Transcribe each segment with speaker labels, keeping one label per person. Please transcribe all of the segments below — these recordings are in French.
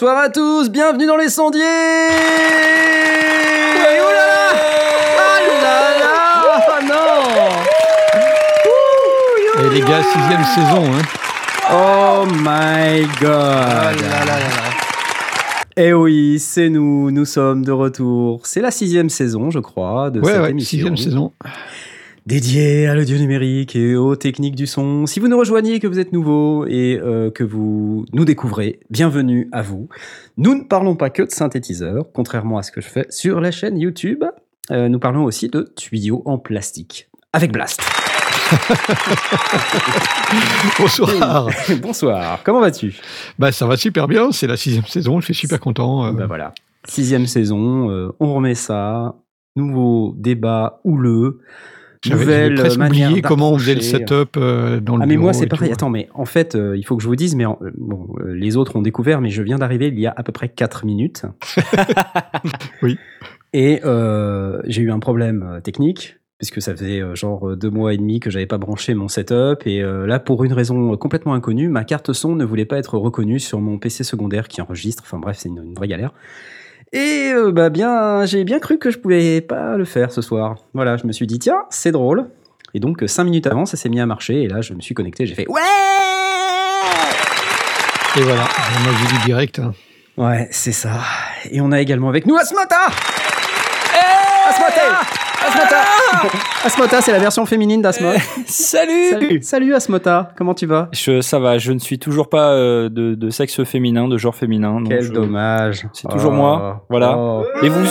Speaker 1: Bonsoir à tous, bienvenue dans les sondiers Et oh là là Ah là là Ah non
Speaker 2: Et les gars, sixième saison. Hein.
Speaker 1: Oh my god Eh oui, c'est nous, nous sommes de retour. C'est la sixième saison, je crois, de
Speaker 2: Ouais,
Speaker 1: cette
Speaker 2: ouais,
Speaker 1: émission.
Speaker 2: sixième saison.
Speaker 1: Dédié à l'audio numérique et aux techniques du son. Si vous nous rejoignez, que vous êtes nouveau et euh, que vous nous découvrez, bienvenue à vous. Nous ne parlons pas que de synthétiseurs, contrairement à ce que je fais sur la chaîne YouTube. Euh, nous parlons aussi de tuyaux en plastique avec Blast.
Speaker 2: Bonsoir.
Speaker 1: Bonsoir, comment vas-tu?
Speaker 2: Bah, ça va super bien. C'est la sixième saison. Je suis super content. euh.
Speaker 1: Bah voilà, sixième saison, on remet ça. Nouveau débat houleux. Nouvelle manière
Speaker 2: oublié comment on faisait le
Speaker 1: d'approcher.
Speaker 2: setup euh, dans le
Speaker 1: Ah mais moi c'est pareil.
Speaker 2: tout.
Speaker 1: Attends mais en fait euh, il faut que je vous dise mais en- euh, bon euh, les autres ont découvert mais je viens d'arriver il y a à peu près 4 minutes.
Speaker 2: Oui.
Speaker 1: Et euh, j'ai eu un problème euh, technique puisque ça faisait euh, genre euh, deux mois et demi que j'avais pas branché mon setup et euh, là pour une raison euh, complètement inconnue ma carte son ne voulait pas être reconnue sur mon PC secondaire qui enregistre. Enfin bref c'est une, une vraie galère. Et euh, bah bien j'ai bien cru que je pouvais pas le faire ce soir. Voilà je me suis dit tiens c'est drôle. Et donc, cinq minutes avant, ça s'est mis à marcher. Et là, je me suis connecté. J'ai fait Ouais
Speaker 2: Et voilà. Moi, j'ai dit direct. hein.
Speaker 1: Ouais, c'est ça. Et on a également avec nous Asmota Asmota Asmota Asmota, c'est la version féminine d'Asmota.
Speaker 3: Salut,
Speaker 1: Salut, Salut Asmota, comment tu vas?
Speaker 3: Je, Ça va, je ne suis toujours pas euh, de, de sexe féminin, de genre féminin. donc
Speaker 1: Quel
Speaker 3: je-
Speaker 1: dommage.
Speaker 3: C'est toujours moi, voilà.
Speaker 1: Oh.
Speaker 3: Et vous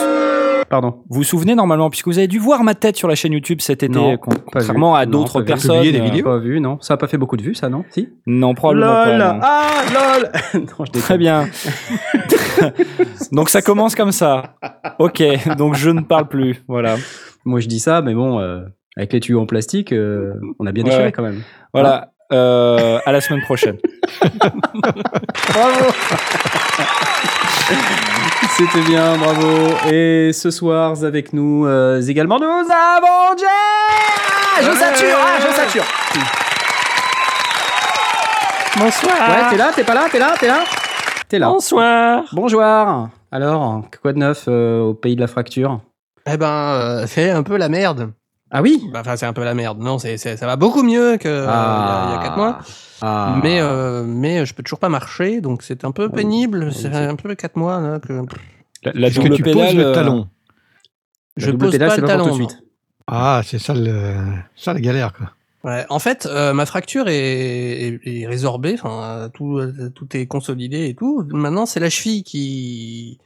Speaker 1: Pardon.
Speaker 3: vous vous souvenez normalement, puisque vous avez dû voir ma tête sur la chaîne YouTube cet été,
Speaker 1: Non,
Speaker 3: con-
Speaker 1: pas
Speaker 3: contrairement
Speaker 1: vu.
Speaker 3: à d'autres
Speaker 1: vu.
Speaker 3: personnes.
Speaker 2: Publier des
Speaker 3: euh,
Speaker 2: vidéos?
Speaker 1: Pas vu, non Ça a pas fait beaucoup de vues, ça, non? Si?
Speaker 3: Non, probablement
Speaker 1: Lol
Speaker 3: pas. non.
Speaker 1: Ah, lol Non, je.
Speaker 3: Très bien. donc ça commence comme ça. Ok, donc je ne parle plus. Voilà.
Speaker 1: Moi, je dis ça, mais bon, euh, avec les tuyaux en plastique, euh, on a bien
Speaker 3: Ouais.
Speaker 1: déchiré quand même.
Speaker 3: Voilà. Euh, à la semaine prochaine.
Speaker 1: Bravo C'était bien, bravo. Et ce soir, avec nous euh, également, nous avons Jay Je sature, ah, je sature
Speaker 3: Bonsoir.
Speaker 1: Ouais, t'es là, t'es pas là, t'es là, t'es là T'es là.
Speaker 3: Bonsoir.
Speaker 1: Bonjour Alors, quoi de neuf euh, au pays de la fracture?
Speaker 4: Eh ben, euh, c'est un peu la merde.
Speaker 1: Ah oui?
Speaker 4: Bah, Enfin, c'est un peu la merde. Non, c'est, c'est- ça va beaucoup mieux qu'il y, a il y a 4 mois.
Speaker 1: Ah.
Speaker 4: Mais, euh, mais je peux toujours pas marcher, donc c'est un peu pénible. C'est un peu 4 mois là, que
Speaker 3: La, la
Speaker 2: Est-ce que tu
Speaker 3: pédale,
Speaker 2: poses le
Speaker 3: euh,
Speaker 2: talon?
Speaker 1: La
Speaker 4: je pose
Speaker 1: pédale,
Speaker 4: pas
Speaker 1: c'est
Speaker 4: le
Speaker 1: pas
Speaker 4: talon.
Speaker 1: tout de suite.
Speaker 2: Ah, c'est ça, le... ça la galère. Quoi.
Speaker 4: Ouais, en fait, euh, ma fracture est, est, est résorbée, enfin, tout, tout est consolidé et tout. Maintenant, c'est la cheville qui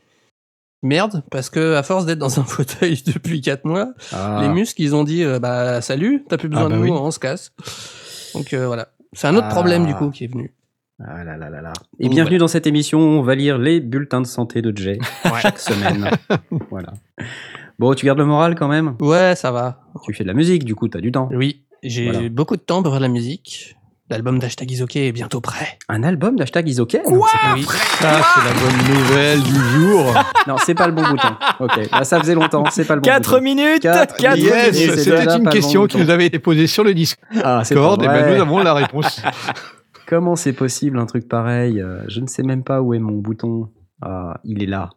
Speaker 4: merde parce que à force d'être dans un fauteuil depuis 4 mois,
Speaker 1: Ah.
Speaker 4: les muscles ils ont dit euh, bah salut, t'as plus besoin
Speaker 2: Ah, bah
Speaker 4: de nous,
Speaker 2: oui.
Speaker 4: on se casse. Donc euh, voilà, c'est un autre
Speaker 1: Ah.
Speaker 4: problème du coup qui est venu.
Speaker 1: Ah là là là là. Et
Speaker 4: Donc,
Speaker 1: bienvenue dans cette émission, on va lire les bulletins de santé de Jay
Speaker 4: Ouais.
Speaker 1: chaque semaine. voilà. Bon, tu gardes le moral quand même?
Speaker 4: Ouais, ça va.
Speaker 1: Tu fais de la musique, du coup, t'as du temps.
Speaker 4: Oui, j'ai
Speaker 1: Voilà.
Speaker 4: beaucoup de temps pour faire de la musique. L'album d'Hashtag Isoké est bientôt prêt.
Speaker 1: Un album d'hashtag Isoké Quoi
Speaker 4: Oui.
Speaker 2: Ça, c'est la bonne nouvelle du jour.
Speaker 1: Non, c'est pas le bon bouton. Ok, là, ça faisait longtemps, c'est pas le bon
Speaker 3: 4
Speaker 1: bouton.
Speaker 3: minutes
Speaker 1: Quatre
Speaker 3: 4
Speaker 1: minutes.
Speaker 2: Yes,
Speaker 1: Et c'est
Speaker 2: c'était une question
Speaker 1: bon
Speaker 2: qui nous avait été posée sur le
Speaker 1: Ah, c'est
Speaker 2: Discord, et ben
Speaker 1: vrai.
Speaker 2: nous avons la réponse.
Speaker 1: Comment c'est possible un truc pareil Euh, Je ne sais même pas où est mon bouton. Ah, il est là.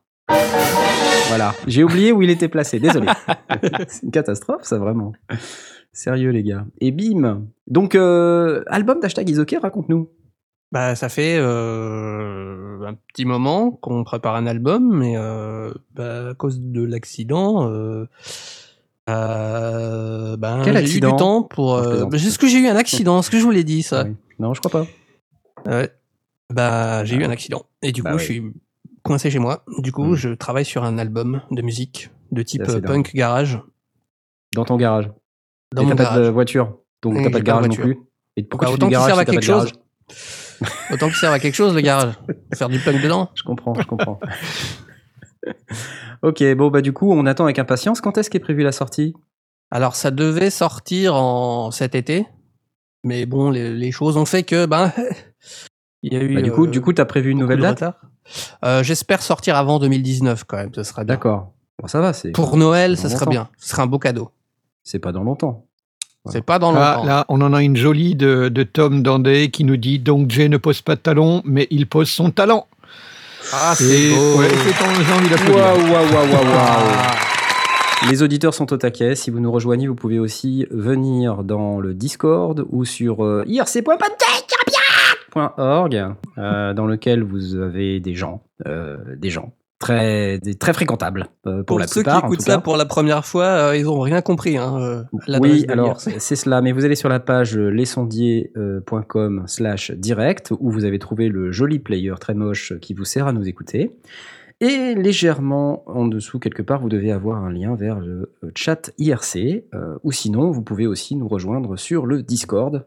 Speaker 1: Voilà, j'ai oublié où il était placé, désolé. c'est une catastrophe, ça, vraiment. Sérieux, les gars. Et bim Donc, euh, album d'hashtag Isoké, raconte-nous.
Speaker 4: Bah, ça fait euh, un petit moment qu'on prépare un album, mais euh, bah, à cause de l'accident, ben,
Speaker 1: Quel
Speaker 4: j'ai eu
Speaker 1: accident
Speaker 4: du temps pour. Bah, Est-ce que j'ai eu un accident Est-ce que je vous l'ai dit ça
Speaker 1: Oui. Non, je crois pas.
Speaker 4: Ouais. Bah, j'ai eu un accident. Et du
Speaker 1: Bah
Speaker 4: coup, je suis coincé chez moi. Du coup,
Speaker 1: Hmm.
Speaker 4: je travaille sur un album de musique de type
Speaker 1: dingue.
Speaker 4: punk garage
Speaker 1: Dans ton garage.
Speaker 4: Dans
Speaker 1: Et
Speaker 4: mon
Speaker 1: pas de voiture. Donc, t'as pas de garage non plus. Et pourquoi
Speaker 4: Bah,
Speaker 1: tu
Speaker 4: autant qu'il
Speaker 1: garage
Speaker 4: serve à quelque chose. Autant qu'il serve à quelque chose, le garage. Faire du punk dedans.
Speaker 1: Je comprends, je comprends. ok, bon, bah, du coup, on attend avec impatience. Quand est-ce qu'est prévue la sortie?
Speaker 4: Alors, ça devait sortir en cet été, mais bon, les, les choses ont fait que, ben, il y a eu.
Speaker 1: Bah, Du coup,
Speaker 4: euh,
Speaker 1: du coup, t'as prévu une nouvelle date?
Speaker 4: Euh, J'espère sortir avant 2019 quand même, ce sera.
Speaker 1: D'accord. Bon, ça va, c'est
Speaker 4: Pour Noël, ça
Speaker 1: longtemps.
Speaker 4: bien. Ce serait un beau cadeau.
Speaker 1: C'est pas dans longtemps.
Speaker 4: C'est pas dans
Speaker 2: Là,
Speaker 4: longtemps.
Speaker 2: là, on en a une jolie de, de Tom Dandé qui nous dit donc Jay ne pose pas de talon, mais il pose son talent.
Speaker 4: Ah, c'est beau.
Speaker 2: ouais, c'est.
Speaker 1: Waouh, waouh, waouh, waouh, waouh. Les auditeurs sont au taquet. Si vous nous rejoignez, vous pouvez aussi venir dans le Discord ou sur euh, euh, dans lequel vous avez des gens, euh, des gens très, très fréquentables euh, pour,
Speaker 4: Pour,
Speaker 1: la
Speaker 4: ceux
Speaker 1: plupart.
Speaker 4: qui
Speaker 1: en
Speaker 4: écoutent ça pour la première fois, euh, ils ont rien compris. Hein, euh,
Speaker 1: Oui, alors c'est cela, mais vous allez sur la page lesondiers.com slash direct où vous avez trouvé le joli player très moche qui vous sert à nous écouter. Et légèrement en dessous, quelque part, vous devez avoir un lien vers le chat IRC, euh, ou sinon, vous pouvez aussi nous rejoindre sur le Discord.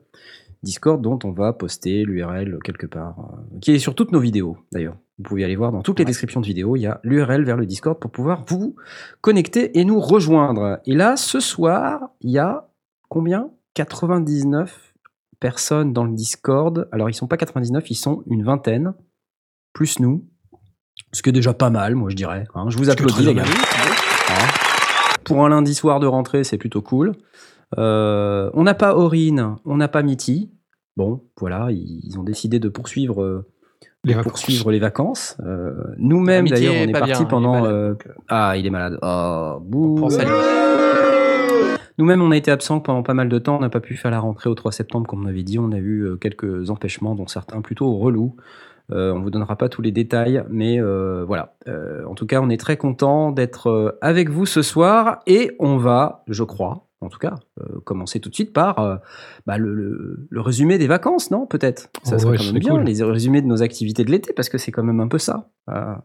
Speaker 1: Discord dont on va poster l'URL quelque part, qui est sur toutes nos vidéos d'ailleurs. Vous pouvez aller voir dans toutes les descriptions de vidéos, il y a l'URL vers le Discord pour pouvoir vous connecter et nous rejoindre. Et là, ce soir, il y a combien? 99 personnes dans le Discord. Alors, ils sont pas 99, ils sont une vingtaine, plus nous. Ce qui est déjà pas mal, moi je dirais. hein. Je vous applaudis, les gars. Hein. Pour un lundi soir de rentrée, c'est plutôt cool. Euh, on n'a pas Aurine, on n'a pas Mitty. Bon, voilà, ils ils ont décidé de poursuivre, euh,
Speaker 2: Les vacances.
Speaker 1: poursuivre les vacances. Euh, Nous-mêmes, d'ailleurs, on est parti
Speaker 4: bien, il est
Speaker 1: pendant.
Speaker 4: malade,
Speaker 1: euh,
Speaker 4: donc, euh,
Speaker 1: Ah, il est malade. Oh, bouh. Nous-mêmes, on a été absents pendant pas mal de temps. On n'a pas pu faire la rentrée au 3 septembre, comme on avait dit. On a eu quelques empêchements, dont certains plutôt relous. Euh, on vous donnera pas tous les détails, mais euh, voilà. Euh, en tout cas, on est très content d'être avec vous ce soir et on va, je crois, en tout cas, euh, commencer tout de suite par euh, bah, le, le- le résumé des vacances, non Peut-être? Ça
Speaker 2: Oh
Speaker 1: serait
Speaker 2: ouais,
Speaker 1: quand même bien,
Speaker 2: cool.
Speaker 1: les résumés de nos activités de l'été, parce que c'est quand même un peu ça. Euh,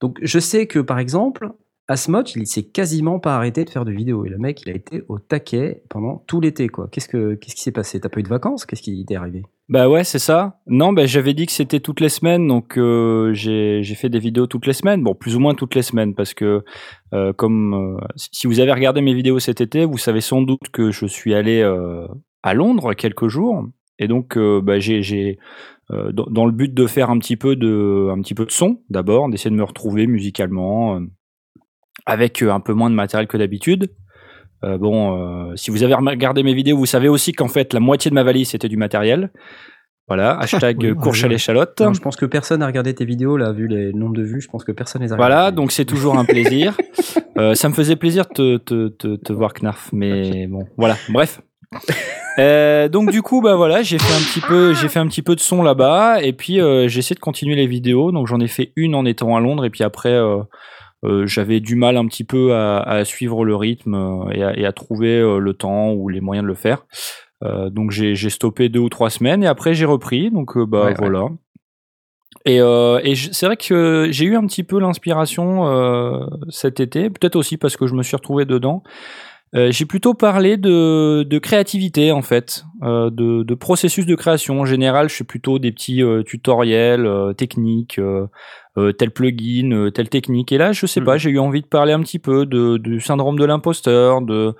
Speaker 1: donc, je sais que par exemple, Asmod, il s'est quasiment pas arrêté de faire de vidéos. Et le mec, il a été au taquet pendant tout l'été, quoi. Qu'est-ce que qu'est-ce qui s'est passé? T'as pas eu de vacances? Qu'est-ce qui t'est arrivé?
Speaker 3: Bah ouais, c'est ça. Non, bah, j'avais dit que c'était toutes les semaines, donc euh, j'ai j'ai fait des vidéos toutes les semaines. Bon, plus ou moins toutes les semaines, parce que euh, comme euh, si vous avez regardé mes vidéos cet été, vous savez sans doute que je suis allé à Londres quelques jours, et donc bah, j'ai dans, le but de faire un petit peu de un petit peu de son d'abord, d'essayer de me retrouver musicalement, avec un peu moins de matériel que d'habitude. Euh, bon, euh, si vous avez regardé mes vidéos, vous savez aussi qu'en fait la moitié de ma valise c'était du matériel. Voilà, hashtag
Speaker 2: Oui,
Speaker 3: courge à l'échalote.
Speaker 1: Je pense que personne n'a regardé tes vidéos, là, vu les, le nombre de vues. Je pense que personne les a
Speaker 3: Voilà, donc c'est toujours un plaisir. Euh, ça me faisait plaisir de te, te, te, te voir Knarf, mais bon, voilà, bref. Euh, donc du coup, bah voilà, j'ai fait un petit peu, j'ai fait un petit peu de son là-bas, et puis euh, j'ai essayé de continuer les vidéos. Donc j'en ai fait une en étant à Londres, et puis après, euh, j'avais du mal un petit peu à, à suivre le rythme euh, et, à, et à trouver euh, le temps ou les moyens de le faire. Donc j'ai stoppé deux ou trois semaines, et après j'ai repris. Donc bah
Speaker 1: Ouais, ouais.
Speaker 3: voilà. Et, euh, c'est vrai que j'ai eu un petit peu l'inspiration euh, cet été, peut-être aussi parce que je me suis retrouvé dedans. Euh, j'ai plutôt parlé de, de créativité en fait, de, de processus de création. En général, je fais plutôt des petits tutoriels techniques, euh, tel plugin, euh, telle technique. Et là, je sais
Speaker 1: Mhm.
Speaker 3: pas, j'ai eu envie de parler un petit peu de, du syndrome de l'imposteur, de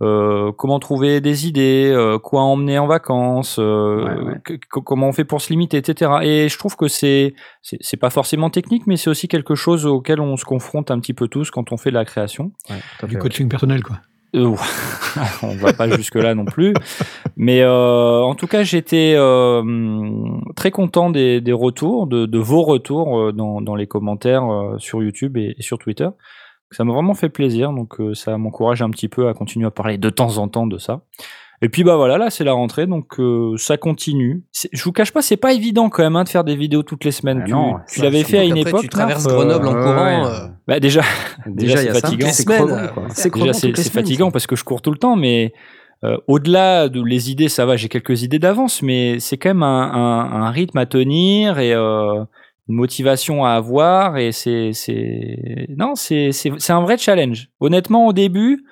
Speaker 3: euh, comment trouver des idées, euh, quoi emmener en vacances, euh,
Speaker 1: Ouais, ouais.
Speaker 3: que- que- comment on fait pour se limiter, etc. Et je trouve que c'est c'est pas forcément technique, mais c'est aussi quelque chose auquel on se confronte un petit peu tous quand on fait de la création.
Speaker 1: Ouais,
Speaker 2: Du coaching personnel, quoi.
Speaker 3: Euh, on va pas jusque là non plus, mais euh, en tout cas j'étais euh, très content des, retours, de, vos retours dans, les commentaires sur YouTube et, sur Twitter. Ça m'a vraiment fait plaisir, donc ça m'encourage un petit peu à continuer à parler de temps en temps de ça. Et puis bah voilà, là c'est la rentrée, donc euh, ça continue. Je vous cache pas, c'est pas évident quand même hein, de faire des vidéos toutes les semaines.
Speaker 1: Ah
Speaker 3: tu
Speaker 1: non,
Speaker 3: tu
Speaker 1: ça,
Speaker 3: l'avais fait à une
Speaker 4: Après,
Speaker 3: époque.
Speaker 4: tu traverses
Speaker 3: Narf, euh,
Speaker 4: Grenoble en courant.
Speaker 1: ouais.
Speaker 4: euh,
Speaker 3: bah déjà,
Speaker 1: Déjà, a
Speaker 3: c'est fatigant.
Speaker 1: C'est
Speaker 3: Déjà, fatigant
Speaker 1: ça.
Speaker 3: parce que je cours tout le temps, mais euh, au-delà de les idées, ça va, j'ai quelques idées d'avance, mais c'est quand même un, un- un rythme à tenir et euh, une motivation à avoir. Et c'est, c'est, non, c'est, c'est, c'est un vrai challenge. Honnêtement, au début,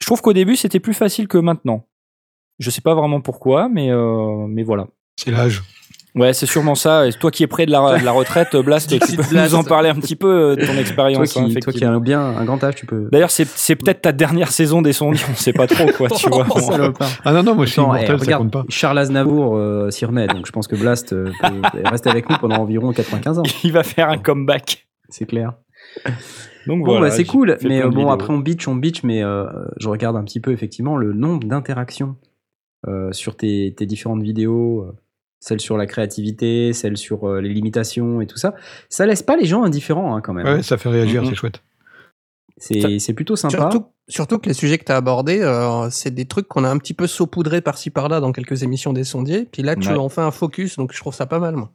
Speaker 3: je trouve qu'au début, c'était plus facile que maintenant. Je sais pas vraiment pourquoi, mais, euh, mais voilà.
Speaker 2: C'est l'âge.
Speaker 3: Ouais, c'est sûrement ça. Et toi qui es près de la, de la retraite, Blast, tu peux
Speaker 4: Blast.
Speaker 3: nous en parler un petit peu euh, de ton expérience. hein,
Speaker 1: toi qui as un bien un grand âge, tu peux.
Speaker 3: D'ailleurs, c'est, c'est peut-être ta dernière saison des sondiers, on sait pas trop, quoi, tu vois.
Speaker 4: Oh,
Speaker 1: Salopard.
Speaker 2: Ah non, non, moi je suis immortel,
Speaker 1: eh,
Speaker 2: ça
Speaker 1: regarde,
Speaker 2: compte pas.
Speaker 1: Charles Aznavour euh, s'y remet, donc je pense que Blast euh, peut rester avec nous pendant environ 95 ans.
Speaker 3: il va faire un comeback.
Speaker 1: C'est clair.
Speaker 3: Donc
Speaker 1: Bon,
Speaker 3: voilà,
Speaker 1: bah, c'est cool, mais euh, bon,
Speaker 3: vidéos.
Speaker 1: après on bitch, on bitch, mais euh, je regarde un petit peu effectivement le nombre d'interactions euh, sur tes, tes différentes vidéos. euh, celle sur la créativité, celle sur les limitations et tout ça. Ça laisse pas les gens indifférents hein, quand même.
Speaker 2: Ouais, ça fait réagir, c'est chouette.
Speaker 1: C'est plutôt sympa.
Speaker 4: Surtout, surtout que les sujets que tu as abordés, euh, c'est des trucs qu'on a un petit peu saupoudrés par-ci par-là dans quelques émissions des sondiers. Puis là, tu
Speaker 3: Ouais.
Speaker 4: en fais un focus, donc je trouve ça pas mal, moi.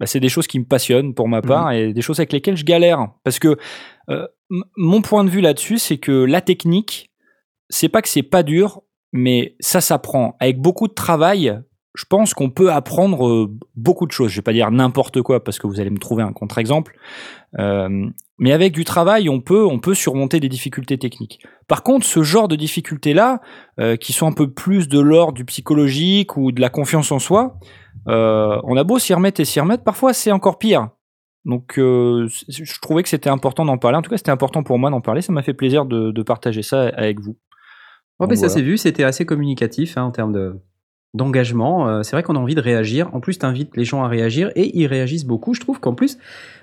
Speaker 3: Bah, c'est des choses qui me passionnent pour ma
Speaker 1: Mhm.
Speaker 3: part et des choses avec lesquelles je galère. Parce que euh, mon point de vue là-dessus, c'est que la technique, c'est pas que c'est pas dur, mais ça s'apprend. Avec beaucoup de travail, je pense qu'on peut apprendre euh, beaucoup de choses. Je vais pas dire n'importe quoi parce que vous allez me trouver un contre-exemple. Euh, mais avec du travail, on peut, on peut surmonter des difficultés techniques. Par contre, ce genre de difficultés-là, euh, qui sont un peu plus de l'ordre du psychologique ou de la confiance en soi, on a beau s'y remettre et s'y remettre, parfois c'est encore pire. Donc, je trouvais que c'était important d'en parler. En tout cas, c'était important pour moi d'en parler. Ça m'a fait plaisir de partager ça avec vous.
Speaker 1: Mais ça
Speaker 3: voilà.
Speaker 1: s'est vu, c'était assez communicatif hein, en termes de d'engagement. Euh, c'est vrai qu'on a envie de réagir. En plus, tu invites les gens à réagir et ils réagissent beaucoup. Je trouve qu'en plus,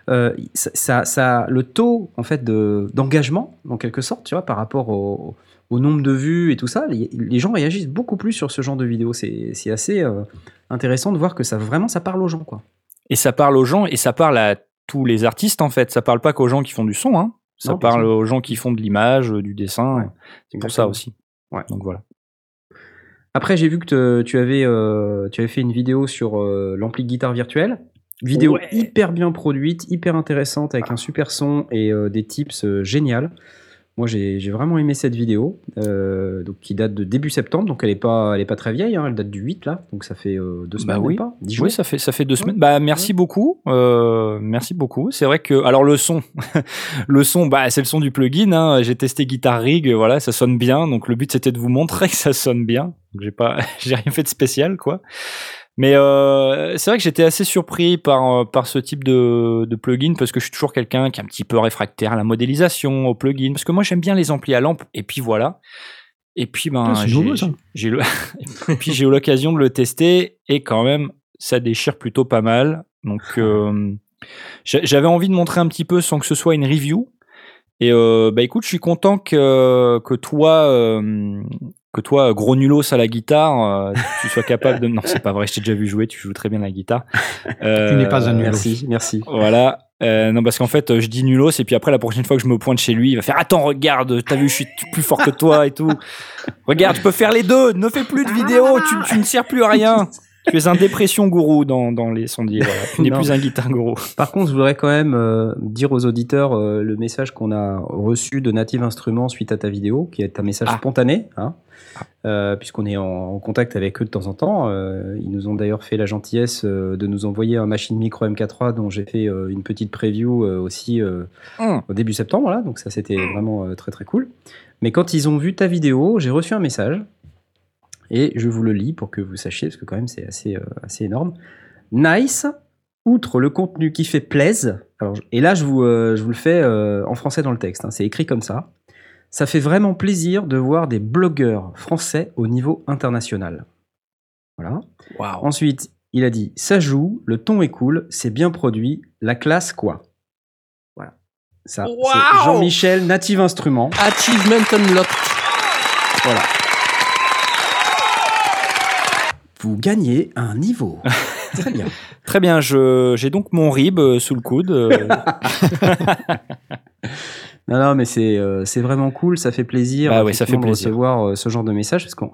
Speaker 1: euh, ça, ça, ça- le taux en fait de d'engagement, en quelque sorte, tu vois, par rapport au, au nombre de vues et tout ça, les, les gens réagissent beaucoup plus sur ce genre de vidéos. C'est c'est assez euh, intéressant de voir que ça vraiment ça parle aux gens, quoi.
Speaker 3: Et ça parle aux gens et ça parle à tous les artistes en fait. Ça parle pas qu'aux gens qui font du son. Hein. Ça
Speaker 1: Non,
Speaker 3: parle aux gens qui font de l'image, du dessin.
Speaker 1: Ouais,
Speaker 3: C'est pour ça aussi.
Speaker 1: Ouais.
Speaker 3: Donc voilà.
Speaker 1: Après, j'ai vu que te- tu avais, euh, tu avais fait une vidéo sur euh, l'ampli de guitare virtuelle. Vidéo
Speaker 3: Ouais.
Speaker 1: hyper bien produite, hyper intéressante, avec un super son et euh, des tips géniales. Moi, j'ai vraiment aimé cette vidéo, euh, donc, qui date de début septembre, donc elle n'est pas, elle est pas très vieille, hein, elle date du 8, là, donc ça fait euh, deux semaines,
Speaker 3: Bah oui.
Speaker 1: pas, 10 jours.
Speaker 3: Oui, ça fait ça fait deux
Speaker 1: Ouais.
Speaker 3: semaines. Bah merci beaucoup, euh, merci beaucoup. C'est vrai que alors le son, le son, bah c'est le son du plugin. Hein. J'ai testé Guitar Rig, voilà, ça sonne bien. Donc le but c'était de vous montrer que ça sonne bien. Donc j'ai rien fait de spécial quoi. Mais euh, c'est vrai que j'étais assez surpris par euh, par ce type de, de plugin parce que je suis toujours quelqu'un qui est un petit peu réfractaire à la modélisation, au plugin, parce que moi j'aime bien les amplis à lampe. Et puis voilà. Et puis ben
Speaker 2: Ah,
Speaker 3: j'ai- eu le- et puis j'ai eu l'occasion de le tester et quand même ça déchire plutôt pas mal. Donc euh, j'a- j'avais envie de montrer un petit peu sans que ce soit une review. Et euh, bah écoute, je suis content que que toi euh, que toi gros nulos à la guitare, euh, tu sois capable de non c'est pas vrai, je t'ai déjà vu jouer, tu joues très bien la guitare.
Speaker 2: Tu n'es pas un nulos.
Speaker 1: Merci, merci.
Speaker 3: Voilà. Euh, non, parce qu'en fait, euh, je dis nulos, et puis après, la prochaine fois que je me pointe chez lui, il va faire Attends, regarde, t'as vu, je suis plus fort que toi et tout. Regarde, tu peux faire les deux, ne fais plus de vidéos, tu, tu ne sers plus à rien. Tu es un dépression gourou dans, dans les sondiers. Voilà. Tu n'es plus un guitare gourou.
Speaker 1: Par contre, je voudrais quand même euh, dire aux auditeurs euh, le message qu'on a reçu de Native Instruments suite à ta vidéo, qui est un message
Speaker 3: Ah.
Speaker 1: spontané, hein, euh, puisqu'on est en, en contact avec eux de temps en temps. Ils nous ont d'ailleurs fait la gentillesse de nous envoyer un machine micro MK3 dont j'ai fait une petite preview aussi
Speaker 3: Hum.
Speaker 1: au début septembre, là, donc ça c'était vraiment euh, très très cool. Mais quand ils ont vu ta vidéo, j'ai reçu un message et je vous le lis pour que vous sachiez, parce que quand même c'est assez, euh, assez énorme. Nice, outre le contenu qui fait plaise, alors, et là je vous, euh, je vous le fais euh, en français dans le texte, hein, c'est écrit comme ça. Ça fait vraiment plaisir de voir des blogueurs français au niveau international. Voilà.
Speaker 3: Waouh.
Speaker 1: Ensuite, il a dit ça joue, le ton est cool, c'est bien produit, la classe quoi. Voilà. Ça, c'est Jean-Michel, Native Instruments.
Speaker 4: Achievement Unlocked.
Speaker 1: Voilà. Vous gagnez un niveau. Très bien.
Speaker 3: Très bien, j'ai donc mon rib euh, sous le coude. euh,
Speaker 1: Non, non, mais c'est euh, c'est vraiment cool, ça fait plaisir.
Speaker 3: Bah ouais, ça fait
Speaker 1: de recevoir euh, ce genre de message parce qu'on.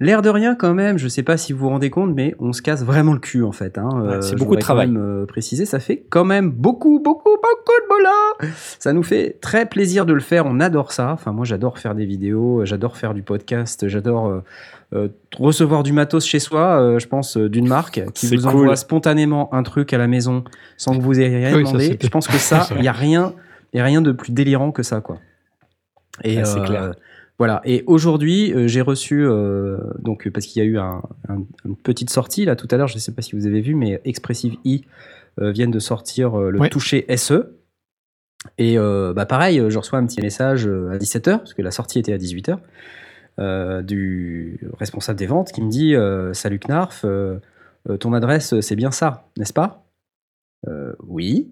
Speaker 1: L'air de rien, quand même, je sais pas si vous vous rendez compte, mais on se casse vraiment le cul en fait. hein.
Speaker 3: Ouais, c'est beaucoup de
Speaker 1: voudrais quand
Speaker 3: travail.
Speaker 1: même, préciser, ça fait quand même beaucoup, beaucoup, beaucoup de boulot. Ça nous fait très plaisir de le faire. On adore ça. Enfin, moi, j'adore faire des vidéos, j'adore faire du podcast, j'adore recevoir du matos chez soi. euh, je pense euh, d'une marque qui vous
Speaker 3: cool.
Speaker 1: envoie spontanément un truc à la maison sans que vous ayez rien
Speaker 2: Oui,
Speaker 1: demandé. je pense que ça, il y a rien, y a rien de plus délirant que ça, quoi. Et
Speaker 3: Ouais, c'est
Speaker 1: euh,
Speaker 3: clair.
Speaker 1: Voilà. Et aujourd'hui, euh, j'ai reçu euh, donc parce qu'il y a eu un- un- une petite sortie là tout à l'heure. Je ne sais pas si vous avez vu, mais Expressive E euh, viennent de sortir euh, le
Speaker 2: Ouais.
Speaker 1: toucher SE. Et euh, bah pareil, euh, je reçois un petit message euh, à 17h, parce que la sortie était à 18h, euh, du responsable des ventes qui me dit euh, Salut Knarf, euh, euh, ton adresse, euh, c'est bien ça, n'est-ce pas? Euh, Oui.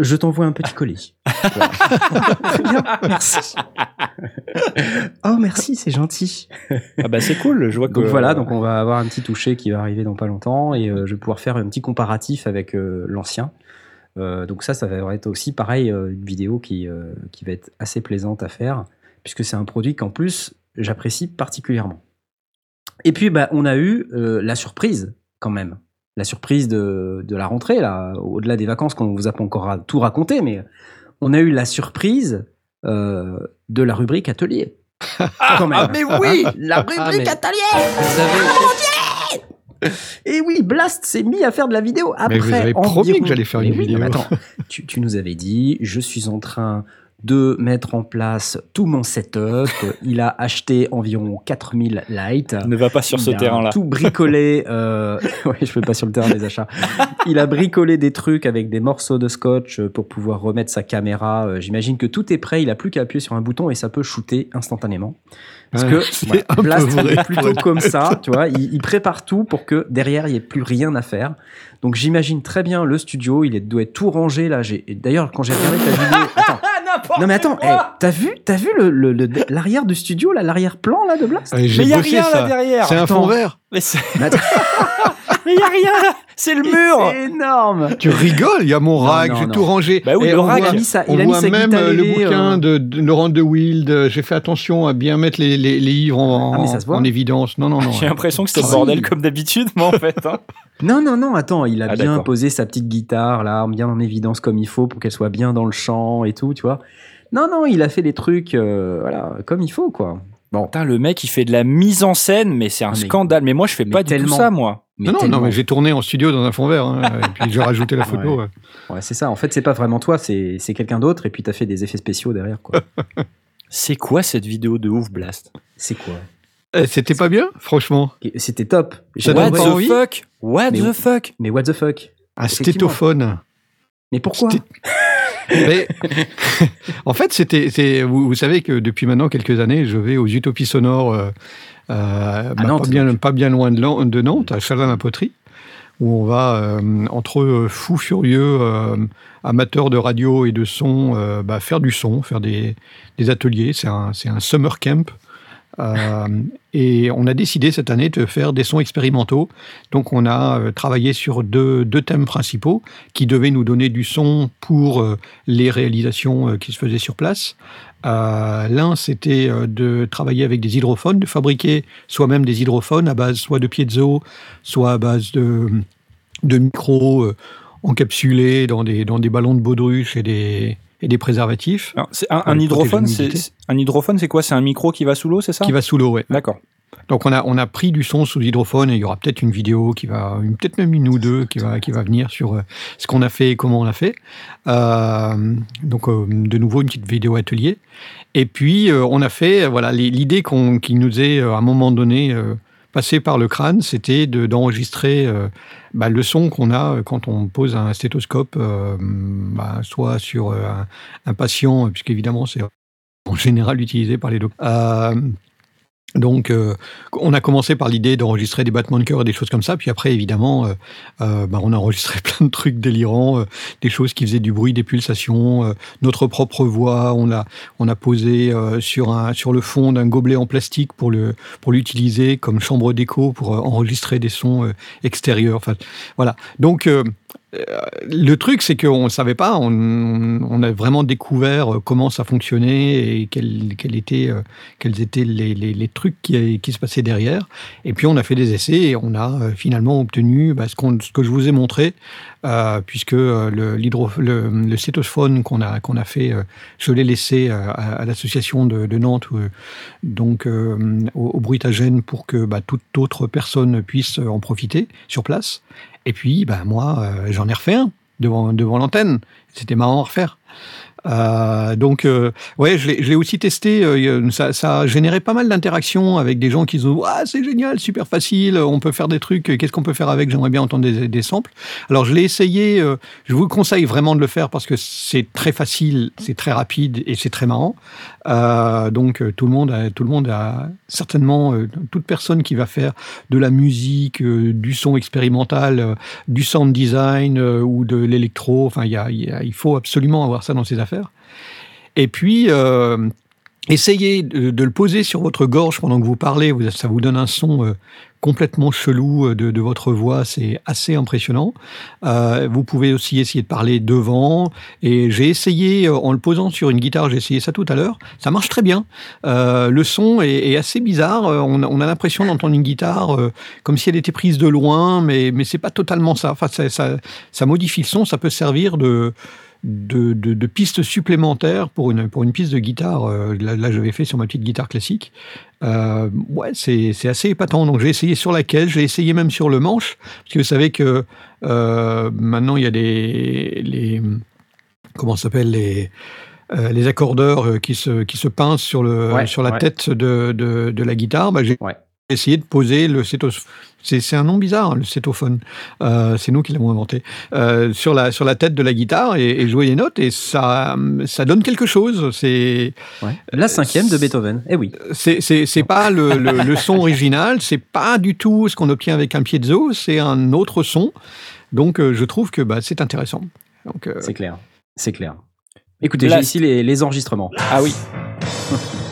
Speaker 1: Je t'envoie un petit colis. Bien, merci. oh, merci, c'est gentil.
Speaker 3: Ah bah c'est cool, je vois que...
Speaker 1: Donc voilà, donc on va avoir un petit toucher qui va arriver dans pas longtemps et euh, je vais pouvoir faire un petit comparatif avec euh, l'ancien. Euh, donc ça, ça va être aussi pareil, euh, une vidéo qui, euh, qui va être assez plaisante à faire, puisque c'est un produit qu'en plus, j'apprécie particulièrement. Et puis, bah, on a eu euh, la surprise, quand même. La surprise de, de la rentrée, là, au-delà des vacances qu'on vous a pas encore tout raconté, mais on a eu la surprise euh, de la rubrique atelier. Quand même.
Speaker 3: Ah mais oui
Speaker 1: La rubrique
Speaker 4: Ah, mais-
Speaker 1: atelier
Speaker 4: Vous avez-
Speaker 1: Et oui, Blast s'est mis à faire de la vidéo après.
Speaker 2: Mais vous avez promis
Speaker 1: environ-
Speaker 2: que j'allais faire
Speaker 1: Mais
Speaker 2: une
Speaker 1: oui,
Speaker 2: vidéo.
Speaker 1: mais attends, tu, tu nous avais dit, je suis en train de mettre en place tout mon setup. Il a acheté environ 4000 lights.
Speaker 3: Ne va pas sur ce
Speaker 1: Il a
Speaker 3: terrain-là.
Speaker 1: tout bricolé. Euh... ouais, je fais pas sur le terrain des achats. Il a bricolé des trucs avec des morceaux de scotch pour pouvoir remettre sa caméra. Euh, J'imagine que tout est prêt. Il a plus qu'à appuyer sur un bouton et ça peut shooter instantanément. Parce
Speaker 2: Ouais,
Speaker 1: que Blast
Speaker 2: vrai.
Speaker 1: est plutôt comme ça, tu vois. Il, il prépare tout pour que derrière il n'y ait plus rien à faire. Donc j'imagine très bien le studio. Il est, doit être tout rangé là. D'ailleurs, quand j'ai regardé ta vidéo, attends. Non mais attends, eh, t'as vu, t'as vu le- le- le- l'arrière du studio là, l'arrière-plan là de Blast
Speaker 2: Ouais,
Speaker 3: Mais il y a rien
Speaker 2: ça.
Speaker 3: là derrière
Speaker 2: C'est un
Speaker 1: Attends.
Speaker 2: fond vert.
Speaker 3: Mais c'est-
Speaker 1: Mais attends,
Speaker 3: mais il y a rien là C'est le mur
Speaker 1: C'est énorme.
Speaker 2: Tu rigoles, il y a mon rack, j'ai tout rangé.
Speaker 3: Bah oui,
Speaker 2: Et
Speaker 3: le
Speaker 2: on
Speaker 3: rack.
Speaker 1: Il a mis sa,
Speaker 2: On
Speaker 1: il a mis
Speaker 2: voit
Speaker 1: sa
Speaker 2: même
Speaker 1: guitare
Speaker 2: euh, le bouquin
Speaker 1: euh,
Speaker 2: de, de Laurent De Wild. euh, J'ai fait attention à bien mettre les, les, les livres en,
Speaker 1: Ah, mais ça se voit.
Speaker 2: en évidence. Non, non, non.
Speaker 3: J'ai l'impression que c'était le bordel comme d'habitude, moi en fait. hein.
Speaker 1: Non, non, non, attends, il a
Speaker 3: Ah,
Speaker 1: bien posé sa petite guitare, là, bien en évidence comme il faut pour qu'elle soit bien dans le champ et tout, tu vois. Non, non, il a fait les trucs, euh, voilà, comme il faut, quoi. Bon,
Speaker 3: Putain, le mec, il fait de la mise en scène, mais c'est un
Speaker 1: Ah, mais-
Speaker 3: scandale. Mais moi, je fais pas du tout
Speaker 1: tellement.
Speaker 3: ça, moi.
Speaker 1: mais
Speaker 2: non, non, mais j'ai tourné en studio dans un fond vert. hein, et puis j'ai rajouté la photo.
Speaker 1: Ouais.
Speaker 2: ouais.
Speaker 1: Ouais, c'est ça. En fait, c'est pas vraiment toi, c'est c'est quelqu'un d'autre, et puis t'as fait des effets spéciaux derrière, quoi.
Speaker 3: C'est quoi cette vidéo de ouf, Blast?
Speaker 1: C'est quoi?
Speaker 2: Eh, C'était pas bien, franchement.
Speaker 1: C'était top.
Speaker 3: What the
Speaker 2: envie?
Speaker 3: fuck? What
Speaker 1: Mais
Speaker 3: the fuck?
Speaker 1: Mais what the fuck?
Speaker 2: Un stétophone.
Speaker 1: Mais pourquoi?
Speaker 2: Mais, en fait, c'était, vous, vous savez que depuis maintenant quelques années, je vais aux Utopies sonores, euh, euh, bah,
Speaker 1: Nantes,
Speaker 2: pas, bien,
Speaker 1: donc.
Speaker 2: pas bien loin de, Nantes, à Chalin-la-Poterie, où on va, euh, entre fous furieux, amateurs de radio et de son, bah, faire du son, faire des, des ateliers. C'est un, c'est un summer camp. Euh, et on a décidé cette année de faire des sons expérimentaux. Donc on a euh, travaillé sur deux, thèmes principaux qui devaient nous donner du son pour euh, les réalisations qui se faisaient sur place. L'un, c'était de travailler avec des hydrophones, de fabriquer soi-même des hydrophones à base soit de piezo, soit à base de, micros encapsulés dans des, dans des ballons de baudruche et des, et des préservatifs.
Speaker 3: Alors, c'est un, hydrophone, c'est un hydrophone, c'est quoi? C'est un micro qui va sous l'eau, c'est ça?
Speaker 2: Qui va sous l'eau, ouais.
Speaker 3: D'accord.
Speaker 2: Donc on a, on a pris du son sous hydrophone et il y aura peut-être une vidéo qui va, peut-être même une ou deux qui va, qui va venir sur euh, ce qu'on a fait et comment on l'a fait. Euh, donc euh, de nouveau une petite vidéo atelier. Et puis euh, on a fait, voilà, l'idée qu'on, qui nous est à un moment donné passée par le crâne, c'était de, d'enregistrer euh, bah, le son qu'on a euh, quand on pose un stéthoscope, euh, bah, soit sur un, un patient, puisqu'évidemment c'est en général utilisé par les docteurs. Donc, euh, on a commencé par l'idée d'enregistrer des battements de cœur et des choses comme ça. Puis après, évidemment, euh, euh, bah, on a enregistré plein de trucs délirants, euh, des choses qui faisaient du bruit, des pulsations, euh, notre propre voix. On a, on a posé sur, un, sur le fond d'un gobelet en plastique pour le pour l'utiliser comme chambre d'écho pour enregistrer des sons extérieurs. Enfin, voilà. Donc, le truc, c'est qu'on ne savait pas. On, on a vraiment découvert euh, comment ça fonctionnait et quels quels étaient, euh, quels étaient les, trucs qui, se passaient derrière. Et puis, on a fait des essais et on a euh, finalement obtenu bah, ce que je vous ai montré, euh, puisque euh, le, le, qu'on a, qu'on a fait, euh, je l'ai laissé à, l'association de, Nantes, donc au, au Bruitagène, pour que bah, toute autre personne puisse en profiter sur place. Et puis, bah, moi, j'en ai refait un devant, devant l'antenne. C'était marrant à refaire. Euh, donc, euh, ouais, je l'ai aussi testé. euh, ça, ça a généré pas mal d'interactions avec des gens qui se disent Ah, c'est génial, super facile, on peut faire des trucs. Qu'est-ce qu'on peut faire avec J'aimerais bien entendre des, samples. Alors, je l'ai essayé. euh, je vous conseille vraiment de le faire parce que c'est très facile, c'est très rapide et c'est très marrant. Donc, tout le monde, a, tout le monde a certainement toute personne qui va faire de la musique, du son expérimental, du sound design ou de l'électro. Enfin, il faut absolument avoir ça dans ses affaires. Et puis, euh, essayez de, le poser sur votre gorge pendant que vous parlez. ça vous donne un son euh, complètement chelou euh, de, votre voix. C'est assez impressionnant. vous pouvez aussi essayer de parler devant. Et j'ai essayé, en le posant sur une guitare, j'ai essayé ça tout à l'heure. Ça marche très bien. le son est, assez bizarre. On, a l'impression d'entendre une guitare comme si elle était prise de loin, mais, mais c'est pas totalement ça. Enfin, ça, ça modifie le son. Ça peut servir de de, pistes supplémentaires pour une, pour une piste de guitare. Euh, là, j'avais fait sur ma petite guitare classique. Euh, ouais, c'est assez épatant. Donc j'ai essayé sur laquelle, j'ai essayé même sur le manche, parce que vous savez que euh, maintenant il y a des les comment s'appelle les les accordeurs qui se qui se pincent sur le sur la tête de, de, la guitare. Bah, j'ai essayé de poser le c'est un nom bizarre, le cétophone. Euh, c'est nous qui l'avons inventé. Euh, sur, la, sur la tête de la guitare et, jouer les notes, et ça, ça donne quelque chose. C'est
Speaker 1: La cinquième de Beethoven, eh oui.
Speaker 2: C'est pas le, le, son original, c'est pas du tout ce qu'on obtient avec un piezo, c'est un autre son. Donc euh, je trouve que bah, c'est intéressant.
Speaker 1: C'est clair, c'est clair. Écoutez, j'ai ici les, les enregistrements.
Speaker 3: Ah oui.